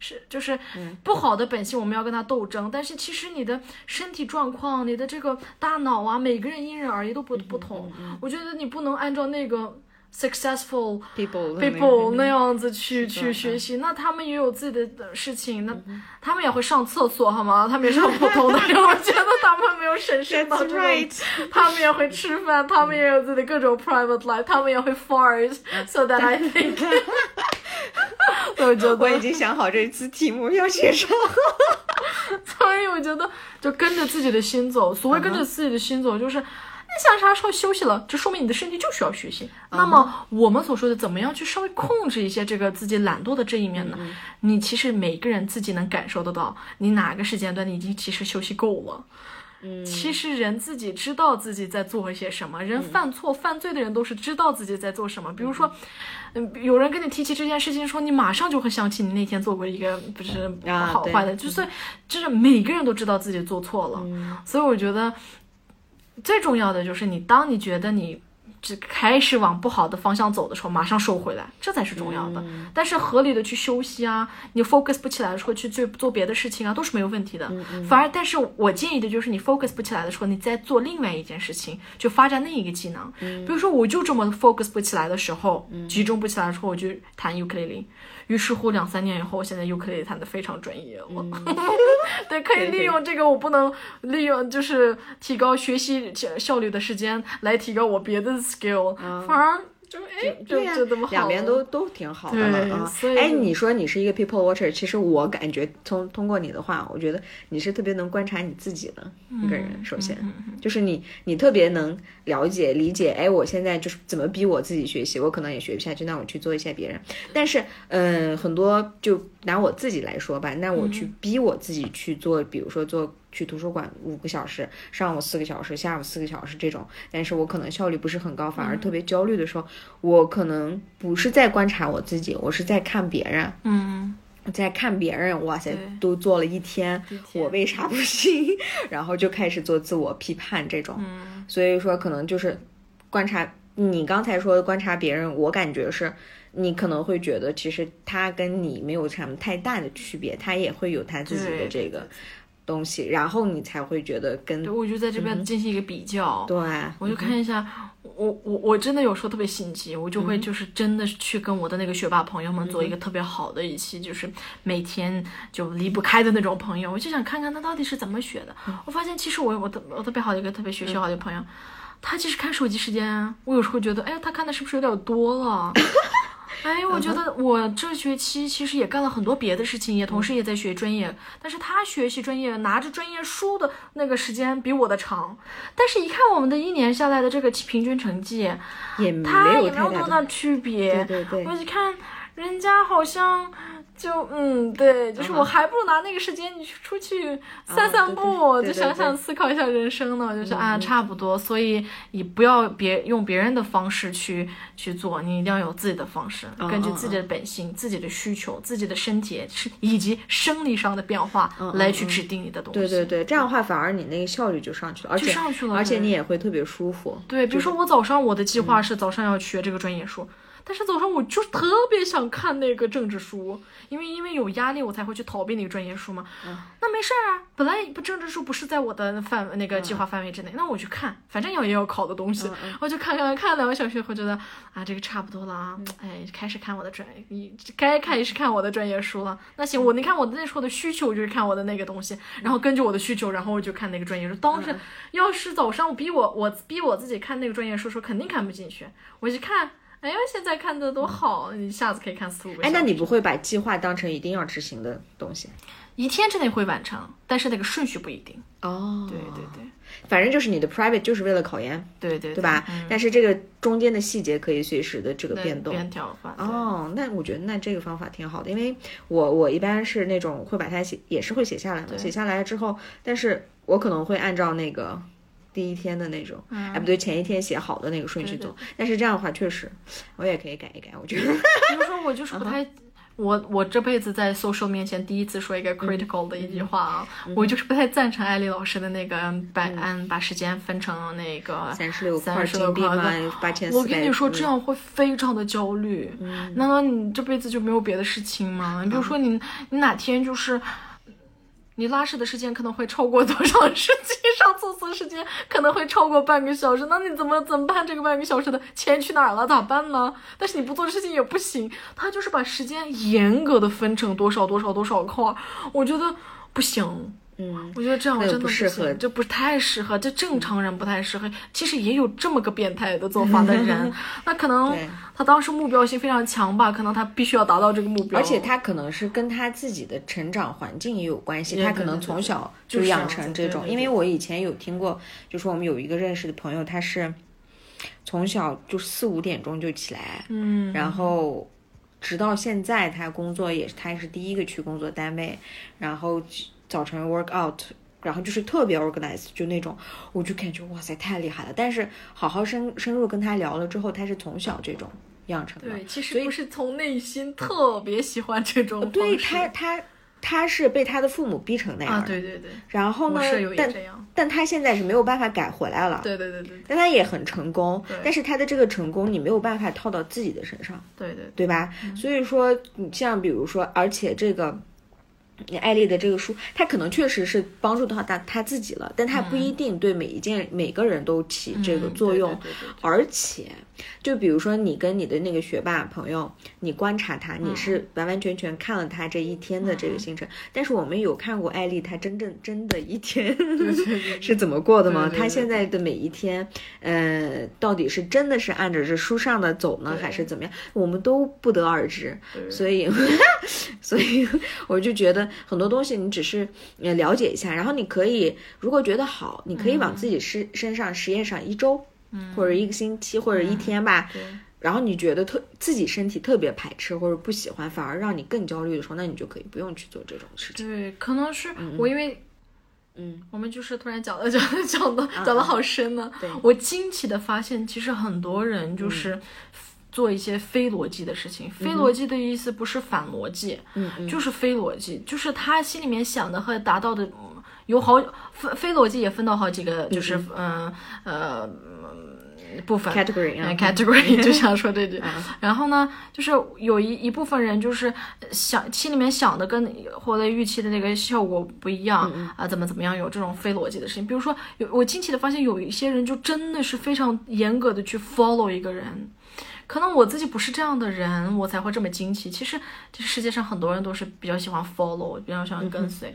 是，就是不好的本性，我们要跟他斗争。但是其实你的身体状况、你的这个大脑啊，每个人因人而异都不不同。我觉得你不能按照那个 successful people people 那样子去去学习，那他们也有自己的的事情，那他们也会上厕所好吗？他们也是很普通的人，我觉得他们没有审视到这种 right 他们也会吃饭，他们也有自己的各种 private life，他们也会 fart，so that I think，我觉得我已经想好这次题目要写啥。所以我觉得就跟着自己的心走。所谓跟着自己的心走，就是。你想啥时候休息了，这说明你的身体就需要学习。那么我们所说的怎么样去稍微控制一些这个自己懒惰的这一面呢？你其实每个人自己能感受得到，你哪个时间段你已经其实休息够了。嗯其实人自己知道自己在做一些什么，人犯错、犯罪的人都是知道自己在做什么。比如说，嗯，有人跟你提起这件事情，说你马上就会想起你那天做过一个不是好坏的，就是就是每个人都知道自己做错了，所以我觉得最重要的就是你，当你觉得你只开始往不好的方向走的时候，马上收回来，这才是重要的。但是合理的去休息啊，你 focus 不起来的时候去做做别的事情啊，都是没有问题的。反而，但是我建议的就是你 focus 不起来的时候，你再做另外一件事情，就发展另一个技能。比如说，我就这么 focus 不起来的时候，集中不起来的时候，我就弹尤克里里。于是乎，两三年以后，我现在尤克里里弹得非常专业了。对，可以利用这个我不能利用，就是提高学习效率的时间来提高我别的 skill，、反而就哎，就对呀、就这么。两边都都挺好的嘛啊。所以哎，你说你是一个 people watcher，其实我感觉通通过你的话，我觉得你是特别能观察你自己的一个人。嗯首先，就是你你特别能了解理解，哎，我现在就是怎么逼我自己学习，我可能也学不下去，那我去做一些别人。但是，嗯、很多就拿我自己来说吧，那我去嗯逼我自己去做，比如说做。去图书馆五个小时，上午四个小时，下午四个小时这种，但是我可能效率不是很高，反而特别焦虑的时候，我可能不是在观察我自己，我是在看别人，嗯，在看别人，哇塞，都做了一天，天我为啥不行？然后就开始做自我批判这种，嗯所以说可能就是观察你刚才说的观察别人，我感觉是。你可能会觉得，其实他跟你没有什么太大的区别，他也会有他自己的这个东西，然后你才会觉得跟对，我就在这边进行一个比较。对，我就看一下，我我我真的有时候特别心急，我就嗯会就是真的去跟我的那个学霸朋友们做一个特别好的一期，就是每天就离不开的那种朋友，我就想看看他到底是怎么学的。嗯。我发现其实我我特我特别好的一个特别学习好的朋友，他其实看手机时间，我有时候觉得，哎，他看的是不是有点多了？哎，我觉得我这学期其实也干了很多别的事情，也同时也在学专业。但是他学习专业，拿着专业书的那个时间比我的长。但是，一看我们的一年下来的这个平均成绩，也没他也没有多大区别。对对对我一看人家好像就嗯，对，就是我还不如拿那个时间你去出去散散步，啊对对对就想想思考一下人生呢。就是啊，差不多。所以你不要别用别人的方式去去做，你一定要有自己的方式，根据自己的本性、自己的需求、自己的身体是以及生理上的变化来去指定你的东西。对对对，这样的话反而你那个效率就上去了，而且上去了而且你也会特别舒服。对，比如说我早上我的计划是早上要学这个专业书，但是早上我就是特别想看那个政治书，因为因为有压力我才会去逃避那个专业书嘛。那没事儿啊，本来不政治书不是在我的范那个计划范围之内，那我去看，反正要也要考的东西，我就看看看两个小时后觉得啊这个差不多了啊，哎开始看我的专业，该开始看我的专业书了。那行，我你看我那时候的需求就是看我的那个东西，然后根据我的需求，然后我就看那个专业书。当时要是早上我逼我我逼我自己看那个专业书，说肯定看不进去，我一看。哎呀，现在看的多好，一下子可以看四五个小哎，那你不会把计划当成一定要执行的东西？一天之内会完成，但是那个顺序不一定。哦，对对对反正就是你的 private 就是为了考研，对对，对吧？嗯，但是这个中间的细节可以随时的这个变动。变调换。哦，那我觉得那这个方法挺好的，因为我我一般是那种会把它写，也是会写下来的，写下来之后，但是我可能会按照那个第一天的那种，哎不对，前一天写好的那个顺序嗯对对走。但是这样的话，确实我也可以改一改，我觉得。比如说我就是不太。我我这辈子在 social 面前第一次说一个 critical 的一句话啊，我就是不太赞成艾丽老师的那个把按把时间分成那个三十六块三十六块金币嘛，八千我四我。跟你说，这样会非常的焦虑。难道你这辈子就没有别的事情吗？你比如说你，你哪天就是你拉屎的时间可能会超过多长时间，上厕所时间可能会超过半个小时，那你怎么怎么办？这个半个小时的钱去哪儿了？咋办呢？但是你不做事情也不行，他就是把时间严格的分成多少多少多少块儿，我觉得不行。嗯，我觉得这样那真的不不适合行，这不太适合，这正常人不太适合。其实也有这么个变态的做法的人，那可能他当时目标性非常强吧，可能他必须要达到这个目标。而且他可能是跟他自己的成长环境也有关系，他可能从小就就是养成这种。因为我以前有听过，就是我们有一个认识的朋友，他是从小就四五点钟就起来，嗯，然后直到现在他工作也是他也是第一个去工作单位，然后早晨 work out。然后就是特别 organized，就那种，我就感觉哇塞太厉害了。但是好好深深入跟他聊了之后，他是从小这种养成的。对，其实不是从内心特别喜欢这种对他，他他是被他的父母逼成那样啊，的。对对对，然后呢但，但他现在是没有办法改回来了。对对对对但他也很成功，但是他的这个成功你没有办法套到自己的身上，对对对吧？嗯所以说，你像比如说，而且这个。艾丽的这个书，他可能确实是帮助到他他自己了，但他不一定对每一件、每个人都起这个嗯作用。对对对对对而且，就比如说你跟你的那个学霸朋友，你观察他，你是完完全全看了他这一天的这个行程。但是我们有看过艾丽她真正真的一天 是怎么过的吗？她现在的每一天，呃，到底是真的是按照这书上的走呢，还是怎么样？我们都不得而知。所以，所以我就觉得很多东西你只是呃了解一下，然后你可以如果觉得好，你可以往自己身身上实验上一周，或者一个星期或者一天吧。对然后你觉得特自己身体特别排斥或者不喜欢，反而让你更焦虑的时候，那你就可以不用去做这种事情。对，可能是我因为。嗯，我们就是突然讲的讲的讲的讲的好深呢、对我惊奇的发现，其实很多人就是做一些非逻辑的事情。非逻辑的意思不是反逻辑，嗯嗯就是非逻辑，就是他心里面想的和达到的嗯有好非非逻辑也分到好几个，就是嗯呃嗯部分 category category 就想说这句嗯。然后呢，就是有一一部分人就是想心里面想的跟获得预期的那个效果不一样啊，怎么怎么样，有这种非逻辑的事情。比如说，有我惊奇的发现，有一些人就真的是非常严格的去 follow 一个人。可能我自己不是这样的人，我才会这么惊奇。其实，这世界上很多人都是比较喜欢 follow，比较喜欢跟随。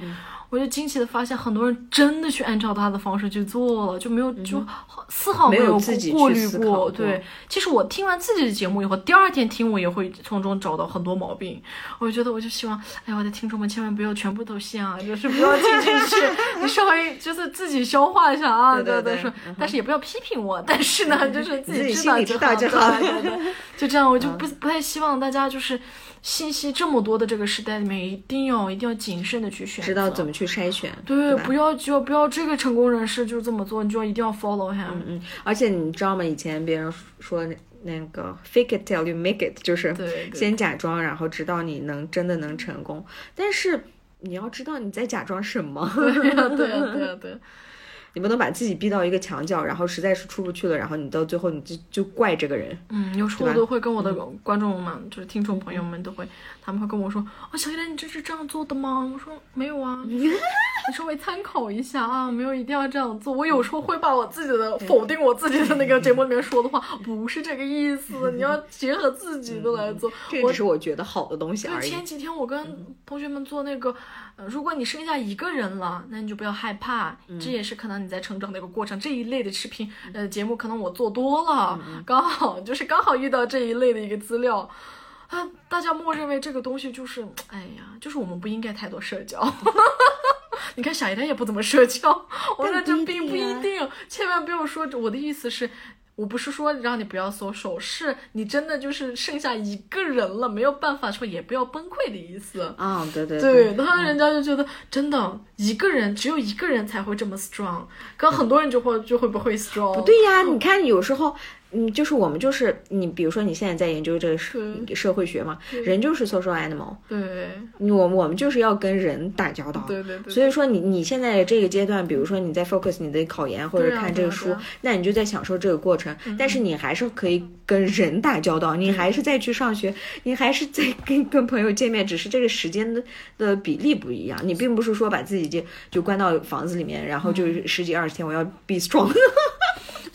我就惊奇的发现，很多人真的去按照他的方式去做了，就没有就丝毫没有有自己过滤过对，其实我听完自己的节目以后，第二天听我也会从中找到很多毛病。我觉得，我就希望，哎呀，我的听众们千万不要全部都信啊，就是不要听进去，你稍微就是自己消化一下啊，对对对但是也不要批评我，但是呢，就是自自己知道就就好对对对，就这样，我就不不太希望大家就是信息这么多的这个时代里面，一定要一定要谨慎的去选择，知道怎么去筛选。对，吧不要就不要这个成功人士就这么做，你就要一定要 follow him。嗯，而且你知道吗？以前别人说那那个 fake it till you make it，就是先假装，然后直到你能真的能成功。但是你要知道你在假装什么，对呀，对呀，对呀，对呀。你不能把自己逼到一个墙角，然后实在是出不去了，然后你到最后你就就怪这个人。嗯，有时候我都会跟我的观众们，就是听众朋友们都会，他们会跟我说：“啊，小依兰，你这是这样做的吗？”我说：“没有啊，你稍微参考一下啊，没有一定要这样做。”我有时候会把我自己的否定我自己的那个节目里面说的话，不是这个意思，你要结合自己的来做。我这只是我觉得好的东西就而已。前几天我跟同学们做那个，呃，如果你剩下一个人了，那你就不要害怕，这也是可能你在成长的一个过程。这一类的视频，呃，节目可能我做多了，刚好就是刚好遇到这一类的一个资料。啊，大家默认为这个东西就是，哎呀，就是我们不应该太多社交。你看小姨她也不怎么社交，我说但这并不一定，千万不要说。我的意思是，我不是说让你不要搜手，是你真的就是剩下一个人了，没有办法说，也不要崩溃的意思。啊、对对对，然后人家就觉得真的一个人只有一个人才会这么 strong，跟很多人就会就会不会 strong。不对呀，你看有时候嗯，就是我们就是你，比如说你现在在研究这个社社会学嘛，人就是 social animal，对我我们就是要跟人打交道。对对对，所以说你你现在这个阶段，比如说你在 focus 你的考研或者看这个书，那你就在享受这个过程，但是你还是可以跟人打交道，你还是在去上学，你还是在跟跟朋友见面，只是这个时间的的比例不一样。你并不是说把自己就就关到房子里面，然后嗯就十几二十天我要 be strong。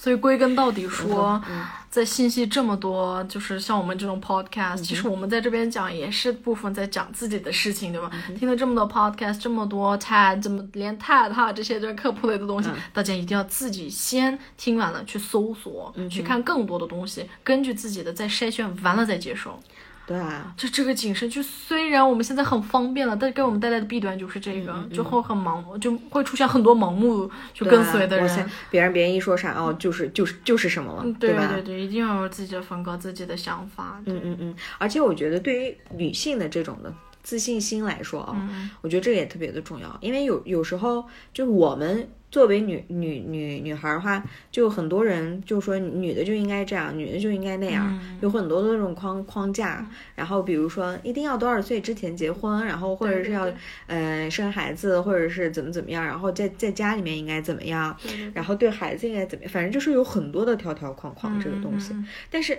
所以归根到底说，嗯。在信息这么多，就是像我们这种 podcast，、其实我们在这边讲也是部分在讲自己的事情，对吧？听了这么多 podcast，这么多 TED，这么连 TED 哈这些就是科普类的东西，大家一定要自己先听完了去搜索，去看更多的东西，根据自己的再筛选完了再接受。对啊，就这个谨慎，就虽然我们现在很方便了，但是给我们带来的弊端就是这个，就会很盲，就会出现很多盲目就跟随的人。啊别人别人一说啥哦，就是就是就是什么了，嗯对吧？对对，一定要有自己的风格、自己的想法。嗯嗯嗯，而且我觉得对于女性的这种的自信心来说啊，我觉得这个也特别的重要，因为有有时候就我们作为女女女女孩儿的话，就很多人就说女的就应该这样，女的就应该那样，有很多的那种框框架。然后比如说一定要多少岁之前结婚，然后或者是要呃生孩子，或者是怎么怎么样，然后在在家里面应该怎么样，然后对孩子应该怎么样，反正就是有很多的条条框框这个东西。但是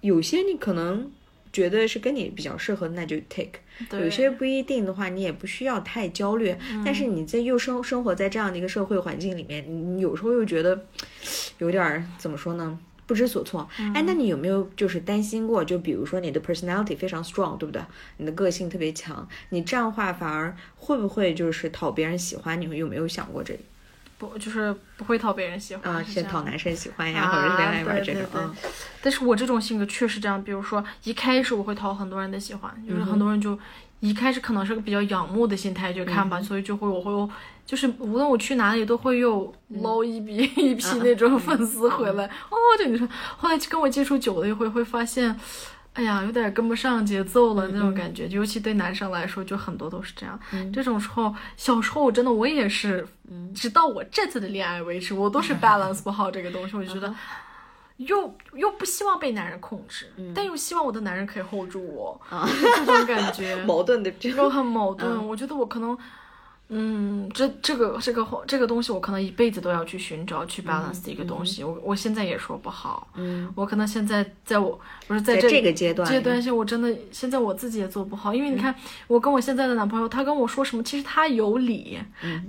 有些你可能觉得是跟你比较适合，那就 take；有些不一定的话，你也不需要太焦虑。但是你在又生生活在这样的一个社会环境里面，你你有时候又觉得 有点儿怎么说呢？不知所措，哎，那你有没有就是担心过？就比如说你的 personality 非常 strong，对不对？你的个性特别强，你这样话反而会不会就是讨别人喜欢？你有没有想过这个不就是不会讨别人喜欢先讨男生喜欢呀，啊或者是恋爱玩这个，对对对嗯但是我这种性格确实这样，比如说一开始我会讨很多人的喜欢，就是很多人就一开始可能是个比较仰慕的心态去看吧，所以就会我会有，就是无论我去哪里都会有捞一笔、一批那种粉丝回来。哦，这你说后来跟我接触久了以后，会发现。哎呀，有点跟不上节奏了那种感觉，尤其对男生来说，就很多都是这样。这种时候，小时候我真的我也是，直到我这次的恋爱为止，我都是 balance 不好这个东西，我就觉得。又又不希望被男人控制，但又希望我的男人可以 hold 住我，就这种感觉，矛盾的这种很矛盾。我觉得我可能，嗯，这这个这个这个东西，我可能一辈子都要去寻找、去 balance 的一个东西。我我现在也说不好，嗯，我可能现在在我不是在这在这个阶段里阶段性，我真的现在我自己也做不好，因为你看，我跟我现在的男朋友，他跟我说什么，其实他有理，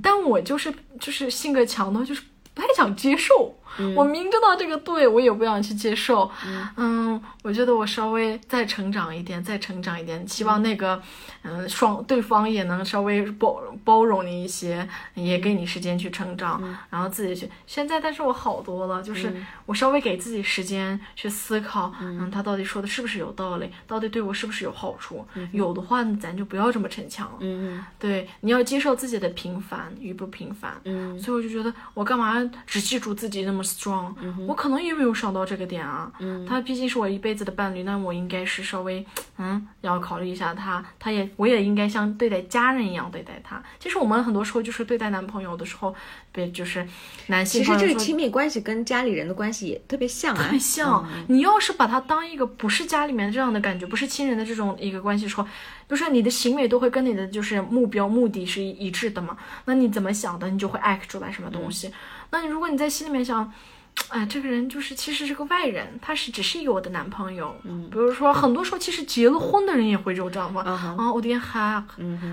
但我就是就是性格强的，就是不太想接受。我明知道这个对，我也不想去接受。嗯我觉得我稍微再成长一点，再成长一点，希望那个，嗯、双对方也能稍微包包容你一些，也给你时间去成长，然后自己去。现在，但是我好多了，就是我稍微给自己时间去思考，嗯，他到底说的是不是有道理，到底对我是不是有好处？有的话，咱就不要这么逞强了。嗯对，你要接受自己的平凡与不平凡。嗯所以我就觉得，我干嘛只记住自己那么 strong？、我可能也没有想到这个点啊。嗯他毕竟是我一辈子的伴侣，那我应该是稍微，嗯，要考虑一下他，他也，我也应该像对待家人一样对待他。其实我们很多时候就是对待男朋友的时候，别就是男性其实这个亲密关系跟家里人的关系也特别像啊，很像。你要是把他当一个不是家里面这样的感觉，不是亲人的这种一个关系的时候，就是你的行为都会跟你的就是目标目的是一一致的嘛，那你怎么想的，你就会 act 出来什么东西。那你如果你在心里面想，哎，这个人就是其实是个外人，他是只是一个我的男朋友。嗯，比如说很多时候其实结了婚的人也会这样嘛。啊，我的天，哈，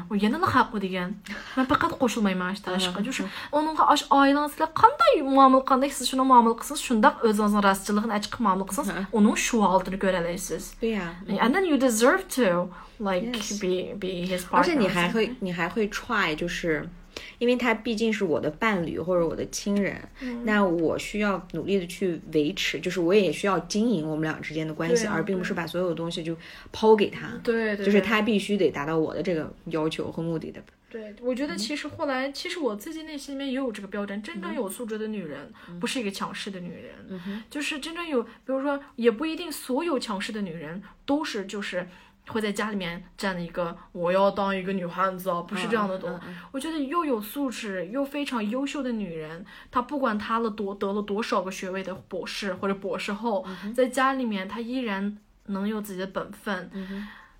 我原来哈，我的天，那不可能过说没嘛，但是就是，我们好是爱当时的，看到有毛毛，看到是什么毛毛，可是顺当儿子那种垃圾了，那就可毛毛，可是我能说好的，觉得那是。对呀。And then you deserve to like be be his partner。而且你还会，你还会 try 就是。因为他毕竟是我的伴侣或者我的亲人，嗯那我需要努力的去维持，就是我也需要经营我们俩之间的关系，啊而并不是把所有东西就抛给他。对对就是对他必须得达到我的这个要求和目的的。对，我觉得其实后来，其实我自己内心里面也有这个标准，真正有素质的女人，不是一个强势的女人，就是真正有，比如说，也不一定所有强势的女人都是就是。会在家里面站一个我要当一个女汉子啊，不是这样的东。嗯嗯我觉得又有素质又非常优秀的女人，她不管她了多得了多少个学位的博士或者博士后，在家里面她依然能有自己的本分。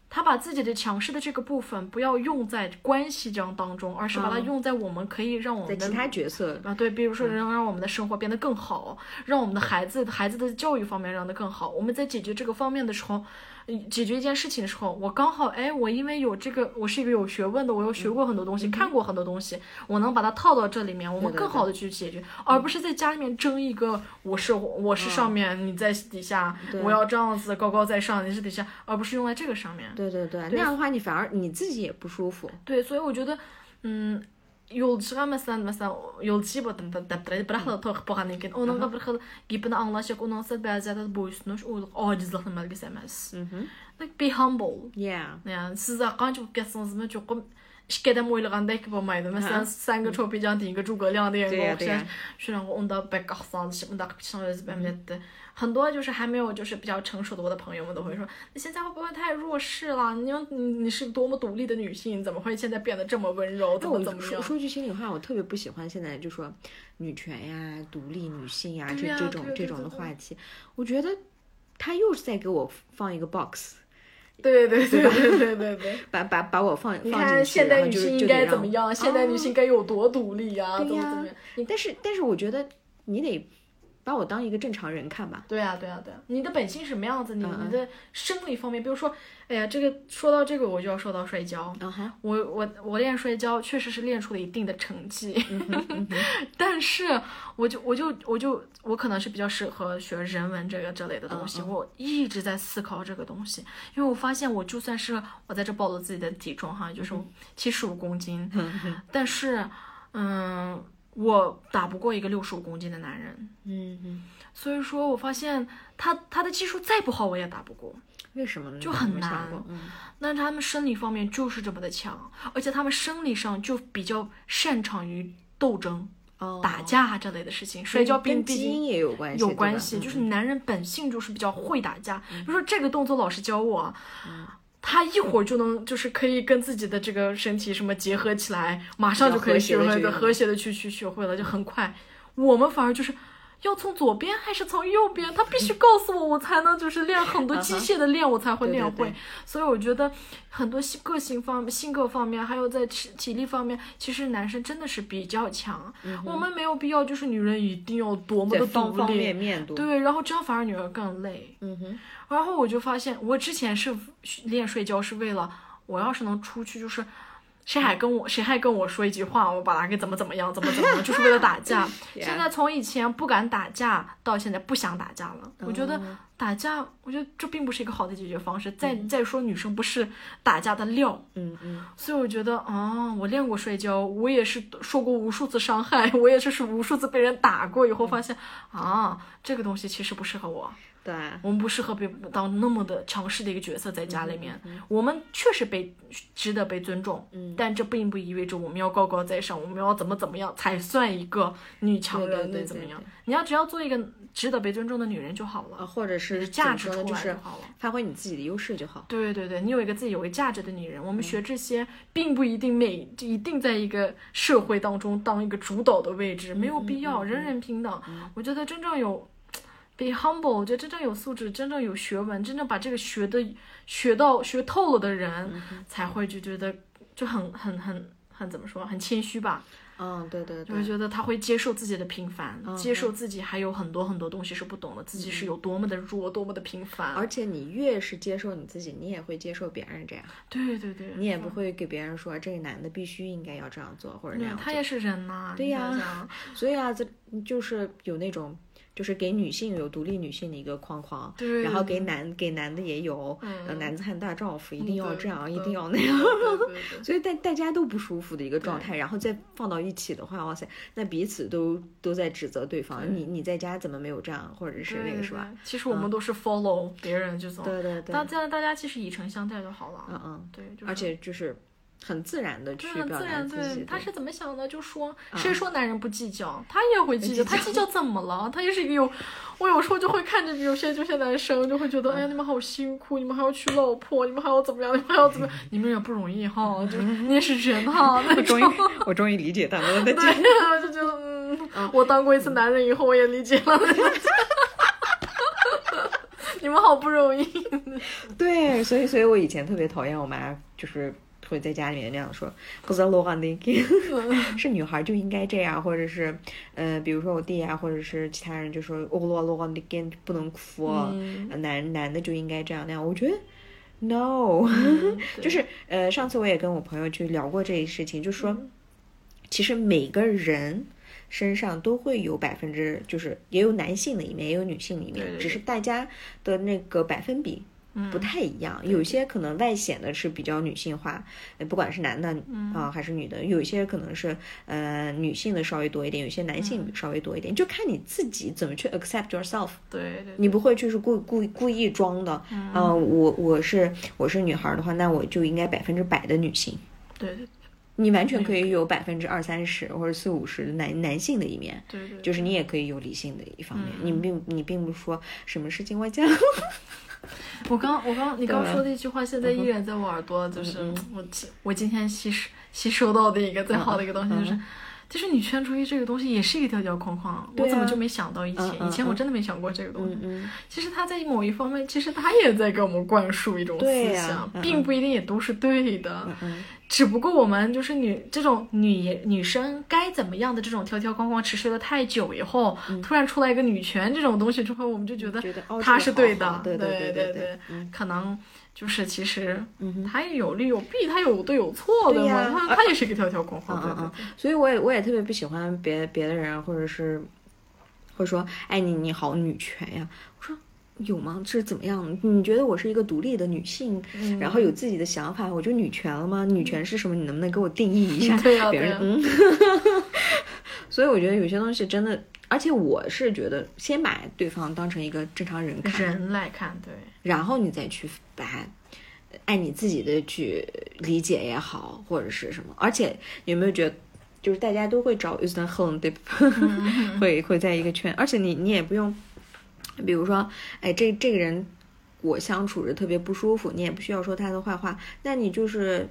她把自己的强势的这个部分不要用在关系这样当中，而是把它用在我们可以让我们的其他角色，啊，对，比如说能让我们的生活变得更好，让我们的孩子孩子的教育方面让得更好。我们在解决这个方面的时候，呃解决一件事情的时候，我刚好哎，我因为有这个，我是一个有学问的，我又学过很多东西，看过很多东西，我能把它套到这里面，我们更好的去解决，而不是在家里面争一个我是我是上面，你在底下，我要这样子高高在上，你是底下，而不是用在这个上面。对对对，那样的话你反而你自己也不舒服。对，所以我觉得，嗯。yolcuğa məsələn, məsələn, yolçu botan dəptərədi, bıraq da toyuq boğan ikən. Onunla bir xil gipini anlaşıq, onun sət bəzi zətdə boyusunuş, uyluq, acizlikni məlgəsə emas. Mhm. Like be humble. Yeah. Yəni siz qanç olub gətsənizmi, çoxum iki adam oylayğanda ki olmaydı. Məsələn, sən gə çox becan deyin, gə çox qalyan deyin, oxşar. Şuna onda bək axsanlışıb, onda qıçın özü əməliyyətdir. 很多就是还没有就是比较成熟的我的朋友们都会说，你现在会不会太弱势了？你又你你是多么独立的女性，怎么会现在变得这么温柔？怎那我么怎么样？说说句心里话，我特别不喜欢现在就说女权呀、独立女性呀这这种这种的话题，我觉得他又是在给我放一个 box，对对对对对对对。把把把我放你放进去，看现代女性应该怎么样？现代女性该有多独立呀？怎么怎么样？你但是但是我觉得你得把我当一个正常人看吧。对呀、对呀、对呀、你的本性是什么样子？你你的生理方面，比如说，哎呀，这个说到这个，我就要说到摔跤。啊哈，我我我练摔跤确实是练出了一定的成绩，嗯 但是我就我就我就我可能是比较适合学人文这个这类的东嗯西，我一直在思考这个东西，因为我发现我就算是我在这暴露自己的体重哈，就是嗯七十五公斤，但是嗯，我打不过一个六十五公斤的男人，嗯嗯，所以说我发现他他的技术再不好我也打不过。为什么呢？就很难。过？嗯，那他们生理方面就是这么的强，而且他们生理上就比较擅长于斗争、哦，打架这类的事情。摔跤跟基因也有关系，有关系，嗯就是男人本性就是比较会打架。比如说这个动作老师教我，他一会儿就能就是可以跟自己的这个身体什么结合起来，马上就可以学会的，和谐的去去学会了，就很快。我们反而就是。要从左边还是从右边？他必须告诉我，我才能就是练很多机械的练，我才会练会对。所以我觉得很多性个性方、性格方面，还有在体体力方面，其实男生真的是比较强。我们没有必要就是女人一定要多么的独立，方方面面，对，然后这样反而女儿更累。嗯哼，然后我就发现，我之前是练睡觉是为了，我要是能出去，就是谁还跟我谁还跟我说一句话，我把他给怎么怎么样，怎么怎么样，就是为了打架。现在从以前不敢打架到现在不想打架了，我觉得打架，我觉得这并不是一个好的解决方式。再再说，女生不是打架的料，嗯嗯，所以我觉得，哦，我练过摔跤，我也是受过无数次伤害，我也是是无数次被人打过，以后发现，啊，这个东西其实不适合我。对，我们不适合被当那么的强势的一个角色在家里面，我们确实被值得被尊重，但这并不意味着我们要高高在上，我们要怎么怎么样才算一个女强对对人，对怎么样对对？你要只要做一个值得被尊重的女人就好了，啊，或者是价值就是来就好了。发挥你自己的优势就好。对对对，你有一个自己有个价值的女人，我们学这些并不一定每一定在一个社会当中当一个主导的位置，没有必要，人人平等。我觉得真正有 be humble，我觉得真正有素质、真正有学问、真正把这个学的学到学透了的人，才会就觉得就很很很很怎么说，很谦虚吧。嗯，对对对就会，觉得他会接受自己的平凡，接受自己还有很多很多东西是不懂的，自己是有多么的弱，多么的平凡。而且你越是接受你自己，你也会接受别人这样，对对对，你也不会给别人说这个男的必须应该要这样做或者那样做。他也是人呐、对呀所以啊，这就是有那种。就是给女性有独立女性的一个框框，对然后给男给男的也有，嗯呃，男子汉大丈夫一定要这样，一定要那样，所以大大家都不舒服的一个状态，然后再放到一起的话，哇塞，那彼此都都在指责对方，你你在家怎么没有这样，或者是那个是吧？其实我们都是 follow 别人这种，对对对，大家大家其实以诚相待就好了。嗯嗯，对，而且就是很自然的去表达自己。对，他是怎么想的就说，嗯谁说男人不计较？他也会计较，他计较怎么了？他也是一个有，我有时候就会看着有些这些男生，就会觉得，哎呀，你们好辛苦，你们还要娶老婆，你们还要怎么样，你们还要怎么样，你们也不容易哈，就是你也是人哈，那种。我终于理解他们的 对，我就觉得，嗯，我当过一次男人以后，我也理解了。你们好不容易，对，所以所以我以前特别讨厌我妈，就是会在家里面那样说，不是罗汉的，是女孩就应该这样，或者是呃，比如说我弟啊，或者是其他人就说哦罗罗汉的不能哭，男男的就应该这样那样，我觉得。No，、嗯就是呃，上次我也跟我朋友去聊过这一事情，就说，嗯。其实每个人身上都会有百分之，就是也有男性的一面，也有女性的一面，对对只是大家的那个百分比不太一样，有些可能外显的是比较女性化，呃不管是男的啊、还是女的，有一些可能是呃女性的稍微多一点，有些男性稍微多一点，就看你自己怎么去 accept yourself。对对，你不会就是故故意故意装的，嗯、我我是我是女孩的话，那我就应该百分之百的女性。对对你完全可以有百分之二三十或者四五十的男男性的一面，对对，就是你也可以有理性的一方面。你并你并不是说什么事情我讲，我刚我刚你刚说的一句话，现在依然在我耳朵，就是我今我今天吸收吸收到的一个最好的一个东西，就是。就是女权主义这个东西也是一个条条框框，我怎么就没想到以前？以前我真的没想过这个东西。嗯其实它在某一方面，其实它也在给我们灌输一种思想，嗯并不一定也都是对的。嗯只不过我们就是女这种女女生该怎么样的这种条条框框持续了太久以后，突然出来一个女权这种东西之后，我们就觉得它是对的，对对对对对可能就是其实它也有利有弊，它有对有错的嘛，它它也是一个条条框框，对嗯嗯对对。所以我也我也特别不喜欢别别的人，或者是或者说，哎，你你好女权呀，我说。有吗？这是怎么样？你觉得我是一个独立的女性，嗯然后有自己的想法，我就女权了吗？女权是什么？你能不能给我定义一下？别人嗯，所以我觉得有些东西真的，而且我是觉得先把对方当成一个正常人看，人来看，对，然后你再去把它按你自己的去理解也好，或者是什么。而且有没有觉得，就是大家都会找 u s t a n home 对吧？会会在一个圈，而且你你也不用，比如说，哎，这这个人我相处着特别不舒服，你也不需要说他的坏话，那你就是。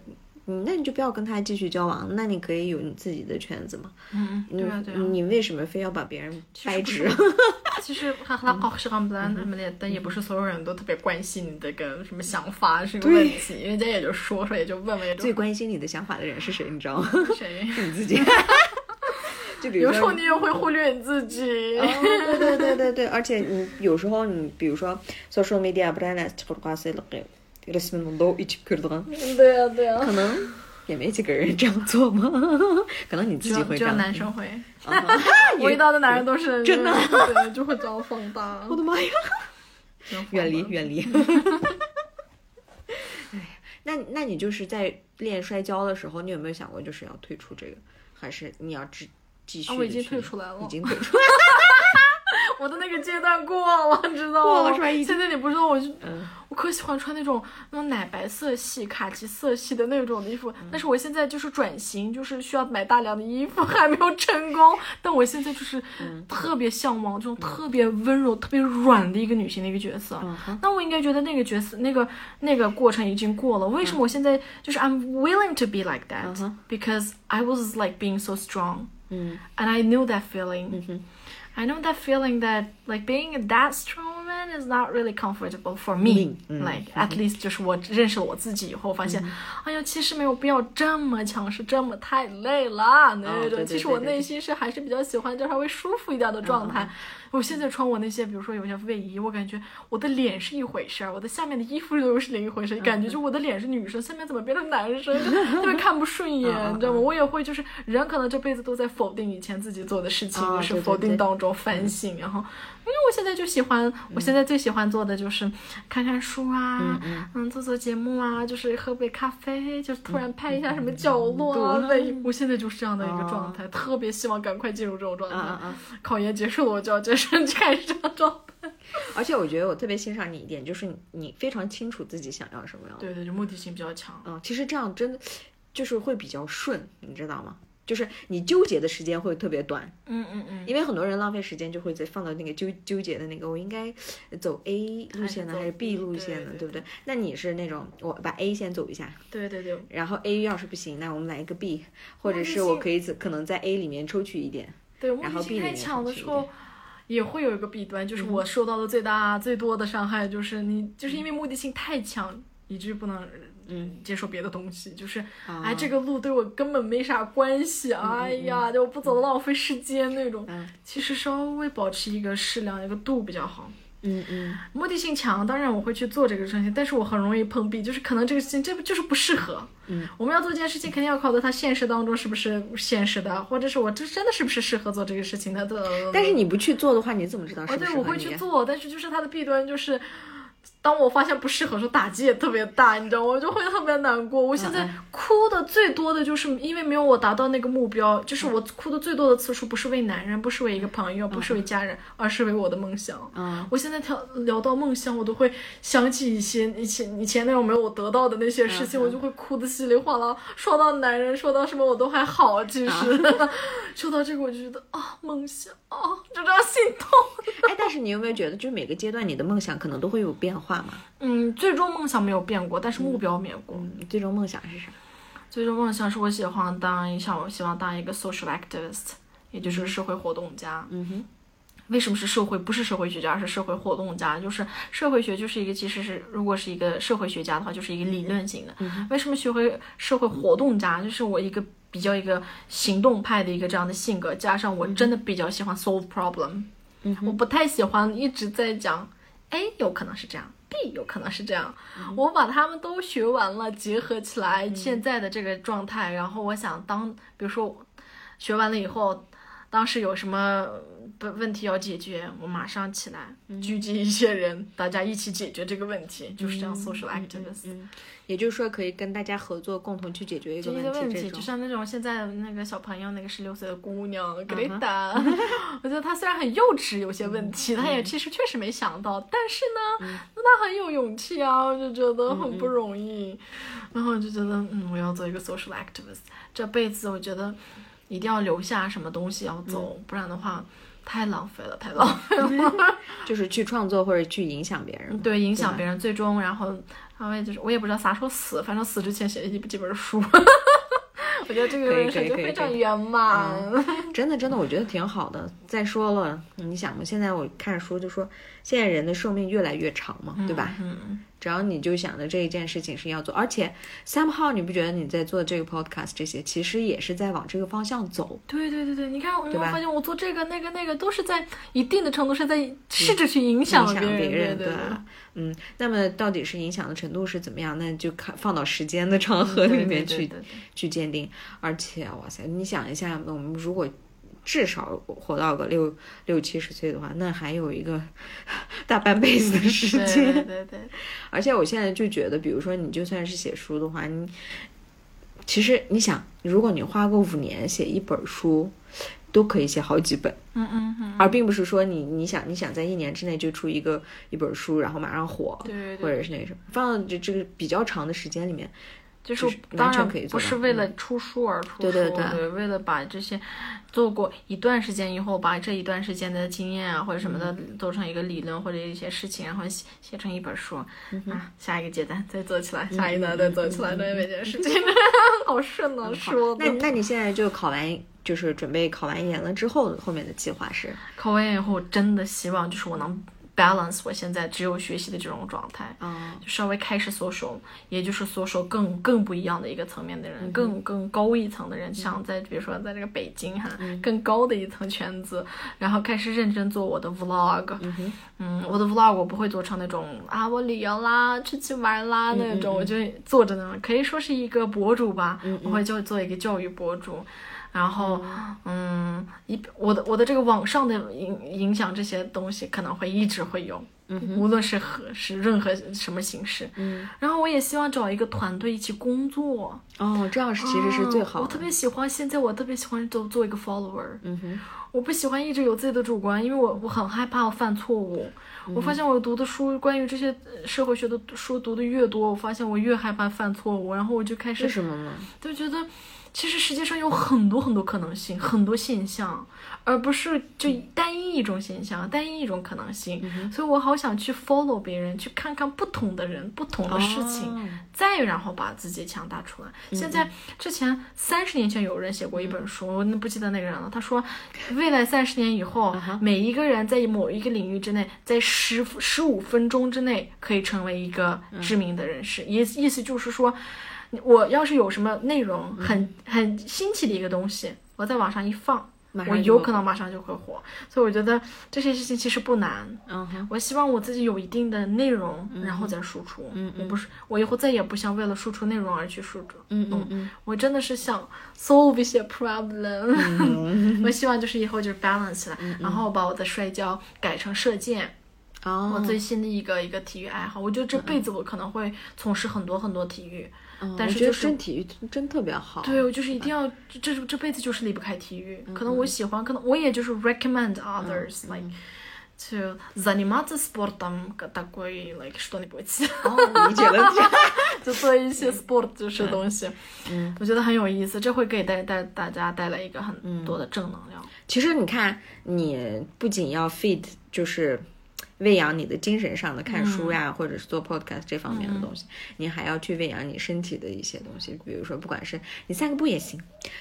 嗯，那你就不要跟他继续交往，那你可以有你自己的圈子嘛。嗯，对啊对啊。你为什么非要把别人掰直？其实哈哈哦，是刚不然什么的，但也不是所有人都特别关心你的个什么想法是个问题，人家也就说说，也就问问，最关心你的想法的人是谁？你知道吗？谁？是你自己。就比如有时候你也会忽略你自己。哦，对对对对对，而且你有时候你比如说 social media brand resmen low 一起 k 对呀对呀。可能也没几个人这样做吗？可能你自己会只有这样。男生会，啊 我遇到的男人都是真的对，就会这样放大。我的妈呀！远离远离。哎，那那你就是在练摔跤的时候，你有没有想过就是要退出这个，还是你要继继续、啊我已经退出来了已经退出。我的那个阶段过了，你知道吗？过了是吧现在你不知道，我就、嗯我可喜欢穿那种那种奶白色系、卡其色系的那种的衣服，嗯但是我现在就是转型，就是需要买大量的衣服，还没有成功。但我现在就是嗯特别向往这种特别温柔、特别软的一个女性的一个角色。嗯那我应该觉得那个角色、那个那个过程已经过了。为什么我现在就是 I'm willing to be like that、嗯 because I was like being so strong 嗯 and I knew that feeling. I know that feeling that like being that strong is not really comfortable for me. 嗯 like at least 就是我认识了我自己以后，发现，哎呀，其实没有必要这么强势，这么太累了那种。其实我内心是还是比较喜欢就稍微舒服一点的状态。我现在穿我那些，比如说有些卫衣，我感觉我的脸是一回事儿，我的下面的衣服又是另一回事儿，感觉就我的脸是女生，下面怎么变成男生，就特别看不顺眼，你知道吗？我也会就是人可能这辈子都在否定以前自己做的事情，啊对对就是否定当中反省，然后因为我现在就喜欢，我现在最喜欢做的就是看看书啊，嗯做做节目啊，就是喝杯咖啡，就是突然拍一下什么角落啊，嗯对，我现在就是这样的一个状态，特别希望赶快进入这种状态。啊啊啊！考研结束了，我就要接受开始这样状态。而且我觉得我特别欣赏你一点，就是你你非常清楚自己想要什么样。对对，就目的性比较强。嗯，其实这样真的，就是会比较顺，你知道吗？就是你纠结的时间会特别短，嗯嗯嗯，因为很多人浪费时间就会在放到那个纠纠结的那个，我应该走 A 路线呢还是 B 路线呢，对不对？那你是那种我把 A 先走一下，对对对，然后 A 要是不行，那我们来一个 B，或者是我可以可能在 A 里面抽取一点，对，目然后的 B 性太里面强的时候去一点，也会有一个弊端，就是嗯我受到的最大、最多的伤害，就是你就是因为目的性太强，以至于不能嗯接受别的东西，就是啊哎，这个路对我根本没啥关系，哎呀，就我不走浪费时间那种。嗯其实稍微保持一个适量、一个度比较好。嗯嗯目的性强，当然我会去做这个事情，但是我很容易碰壁，就是可能这个事情这不就是不适合。嗯，我们要做这件事情，肯定要考虑它现实当中是不是现实的，或者是我这真的是不是适合做这个事情的。但是你不去做的话，你怎么知道是哦，对，我？会去做，但是就是它的弊端就是，当我发现不适合的时候，打击也特别大，你知道吗？我就会特别难过。我现在嗯哭的最多的就是因为没有我达到那个目标，就是我哭的最多的次数不是为男人，不是为一个朋友，不是为家人，而是为我的梦想。嗯我现在聊聊到梦想，我都会想起一些以前以前那种没有我得到的那些事情，嗯我就会哭的稀里哗啦。说到男人，说到什么我都还好，其实、说到这个我就觉得啊，梦想啊，就这样心痛。哎，但是你有没有觉得，就是每个阶段你的梦想可能都会有变化嘛？嗯，最终梦想没有变过，但是目标变过。嗯，最终梦想是啥？最终梦想是我喜欢当一，像我希望当一个 social activist，也就是社会活动家。嗯哼，为什么是社会？不是社会学家，是社会活动家。就是社会学就是一个，其实是如果是一个社会学家的话，就是一个理论型的。为什么学会社会活动家？就是我一个比较一个行动派的一个这样的性格，加上我真的比较喜欢 solve problem。嗯我不太喜欢一直在讲哎有可能是这样，B 有可能是这样。我把他们都学完了，结合起来现在的这个状态，然后我想当，比如说学完了以后，当时有什么不问题要解决，我马上起来聚集一些人，大家一起解决这个问题，就是这样 social activist。嗯，也就是说可以跟大家合作，共同去解决一个问问题。就像那种现在那个小朋友，那个十六岁的姑娘嗯格雷达，我觉得她虽然很幼稚，有些问题，她也其实确实没想到，但是呢，那她很有勇气啊，我就觉得很不容易，然后我就觉得，嗯，我要做一个 social activist，这辈子我觉得一定要留下什么东西要走，不然的话太浪费了，太浪费了。就是去创作或者去影响别人。对，影响别人，最终然后，然后也就是我也不知道啥时候死，反正死之前写一几本书。我觉得这个人生就非常圆满。真的真的，我觉得挺好的。再说了，你想嘛，现在我看书就说，现在人的寿命越来越长嘛，对吧？嗯，只要你就想着这一件事情是要做，而且 somehow 你不觉得你在做这个 podcast 这些，其实也是在往这个方向走。对对对对，你看，我发现我做这个、那个、那个，都是在一定的程度上在试着去影响别别人，对嗯，那么到底是影响的程度是怎么样？那就看放到时间的长河里面去去鉴定。而且，哇塞，你想一下，我们如果至少活到个六六七十岁的话，那还有一个 大半辈子的时间。对对对，而且我现在就觉得，比如说你就算是写书的话，你其实你想，如果你花个五年写一本书，都可以写好几本。嗯嗯嗯，而并不是说你你想你想在一年之内就出一个一本书，然后马上火，对对对或者是那个什么，放到这这个比较长的时间里面，就是当然不是为了出书而出书，对对对。为了把这些做过一段时间以后，把这一段时间的经验啊或者什么的嗯。做成一个理论或者一些事情，然后写写成一本书、嗯啊，下一个阶段再做起来，下一段再做起来，对每件事。情，好顺啊，说。的那。那你现在就考完，就是准备考完研了之后，后面的计划是？考完研以后，真的希望就是我能 balance 我现在只有学习的这种状态。啊，就稍微开始 social，也就是 social 更更不一样的一个层面的嗯。人，更更高一层的人，像在比如说在这个北京哈，嗯。更高的一层圈子，然后开始认真做我的 vlog，嗯嗯我的 vlog 我不会做成那种啊我旅游啦、出去玩啦嗯那种，我就做着呢，可以说是一个博主吧，嗯。我会就做一个教育博主。然后嗯，一我的我的这个网上的影影响这些东西可能会一直会有。嗯无论是何是任何什么形式，嗯，然后我也希望找一个团队一起工作，哦，这样是其实是最啊好的。我特别喜欢现在，我特别喜欢做做一个 follower，嗯哼，我不喜欢一直有自己的主观，因为我我很害怕我犯错误。嗯我发现我读的书，关于这些呃社会学的书读的越多，我发现我越害怕犯错误，然后我就开为始什么呢？就觉得，其实世界上有很多很多可能性，很多现象，而不是就单一一种现象，单一一种可能性。所以我好想去 follow 别人，去看看不同的人、不同的事情，哦再然后把自己强大出来。现在之前三十年前有人写过一本书，我不记得那个人了。他说，未来三十年以后，每一个人在某一个领域之内，在十十五分钟之内可以成为一个知名的人士。意、意思就是说，我要是有什么内容很很新奇的一个东西，我在网上一放。我有可能马上就会火，所以我觉得这些事情其实不难。嗯哼，我希望我自己有一定的内容，然后再输出。嗯我不是，我以后再也不想为了输出内容而去输出。嗯嗯嗯，我真的是想 solve 一些 problem。嗯 我希望就是以后就是 balance 起来，然后把我的摔跤改成射箭。哦，我最新的一个一个体育爱好，我觉得这辈子我可能会从事很多很多体育，嗯我觉得但是就是真体育真特别好。对，我就是一定要这这这辈子就是离不开体育。可嗯能我喜欢，可能我也就是 recommend others like to заниматься спортом такой like что-нибудь，哦，理解了。就做一些 sport 就是东西。嗯，我觉得很有意思，这会给带带大家带来一个很多的正能量。其实你看，你不仅要 feed，就是 喂养你的精神上的看书呀，或者是做 podcast 这方面的东西，你还要去喂养你身体的一些东西，比如说，不管是你散个步也行，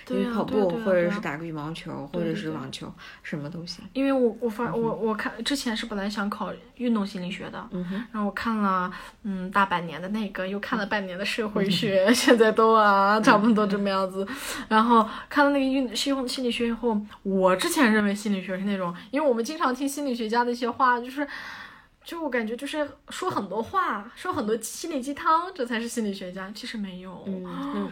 你跑步，或者是打个羽毛球，或者是网球，什么都行。因为我我发我我看之前是本来想考运动心理学的，然后我看了嗯大半年的那个，又看了半年的社会学，现在都啊差不多这么样子。然后看了那个运心心理学以后，我之前认为心理学是那种，因为我们经常听心理学家的一些话，就是。就我感觉就是说很多话，说很多心灵鸡汤，这才是心理学家。其实没有，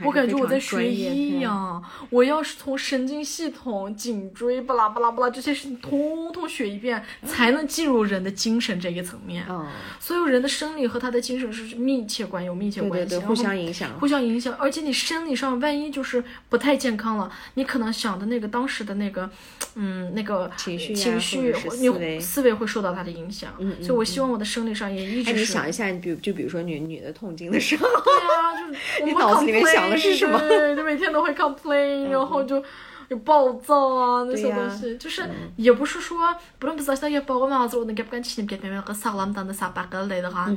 我感觉我在学医嗯呀、我要是从神经系统、颈椎巴拉巴拉巴拉这些事情通通学一遍，才能进入人的精神这个层面。嗯，所有人的生理和他的精神是密切关有密切关系，对对对，互相影响。互相影响，而且你生理上万一就是不太健康了，你可能想的那个当时的那个，嗯，那个情绪呀情绪你思维思维会受到他的影响。嗯嗯所以我希望我的生理上也一直哎，是。你想一下，你比如就比如说女女的痛经的时候，对啊，就 你脑子里面想的是什么对，就每天都会 complain，然后就。有暴躁啊，那些东西，就是也不是说不能不知道要包个嘛子，我能给不敢吃你别别别个上浪当的啥把个来的哈。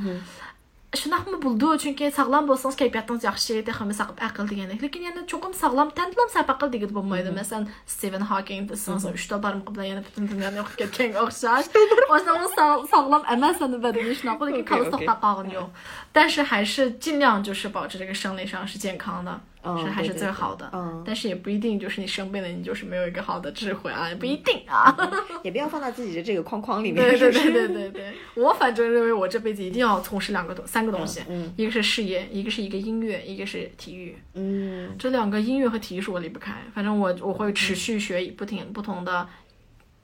şunaqmı buldu? Çünki sağlam bolsanız keyfiyyətiniz yaxşı, təxəmmü sağıb əql deyənik. Lakin yəni çoxum sağlam təndilam səhv əql deyil olmaydı. Məsələn, Stephen Hawking desəniz, üçdə barmaq bilan yəni bütün dünyanı yoxub getkən oxşar. O zaman sağ, sağlam əməl sənə bədəni şuna, lakin kalıstaqda qalın yox. 但是还是尽量就是保持这个生理上是健康的。是还是最好的。嗯但是也不一定就是你生病了，你就是没有一个好的智慧啊，也不一定啊。也不要放到自己的这个框框里面。对对对对对对，我反正认为我这辈子一定要从事两个东三个东西，嗯一个是事业，一个是一个音乐，一个是体育。嗯，这两个音乐和体育是我离不开，反正我我会持续学不停不同的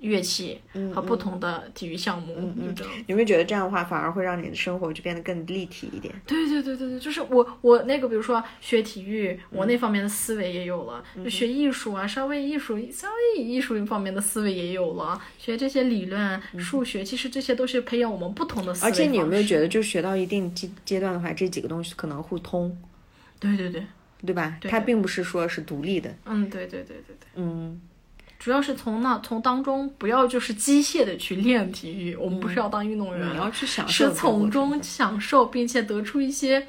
乐器嗯和不同的体育项目，就这样。有没有觉得这样的话反而会让你的生活就变得更立体一点？对对对对对，就是我我那个，比如说学体育，嗯我那方面的思维也有了；就学艺术啊，稍微艺术稍微艺术方面的思维也有了。学这些理论、数学，其实这些都是培养我们不同的思维嗯而且你有没有觉得，就学到一定阶阶段的话，这几个东西可能互通，对对对，对吧？对它并不是说是独立的。嗯，对对对对对。嗯，主要是从那从当中不要就是机械的去练体育，我们不是要当运动员，嗯你要去享受是从中享受，并且得出一些。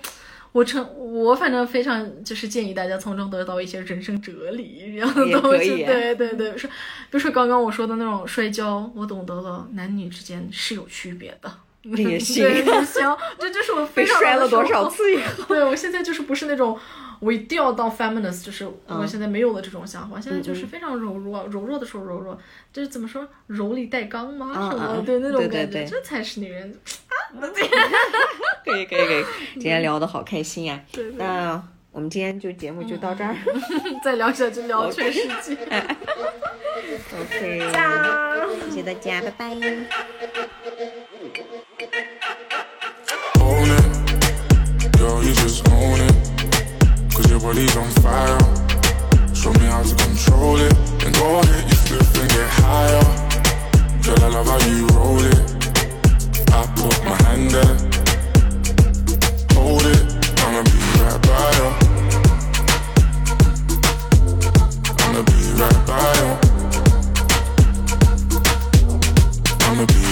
我成我反正非常就是建议大家从中得到一些人生哲理一样的东西，对对对，说，比如说刚刚我说的那种摔跤，我懂得了男女之间是有区别的。也 行对也行，这就是我非被常摔了多少次以后，对我现在就是不是那种我一定要当 feminist，就是嗯我现在没有了这种想法，现在就是非常柔弱，柔弱的时候柔弱，就是怎么说柔里带刚吗？嗯什么嗯对那种对对感觉，对这才是女人。可以可以可以，今天聊的好开心呀、对对那我们今天就节目就到这儿。再聊下去聊全世界。OK，谢谢大家，拜拜。Own it. Girl, you just own it. Cause your body's on fire. Show me how to control it. And go ahead, you flip and get higher. Girl, I love how you roll it. I put my hand there. Hold it. I'ma be right by you. I'ma be right by you. I'ma be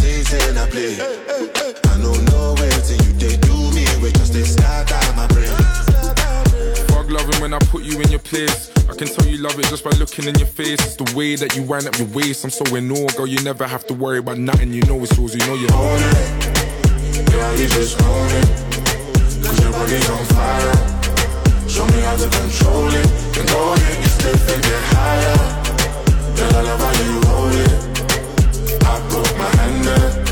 taste I play? I know no way till you they do me, we just they start out my brain. Fuck loving when I put you in your place. I can tell you love it just by looking in your face. It's the way that you wind up your waist. I'm so in awe, girl. You never have to worry about nothing. You know it's yours. You know you own it. Girl, you just own it. Cause your body's on fire. Show me how to control it. And ahead, you slip and get higher. Girl, I love how you roll it. Put my hand there.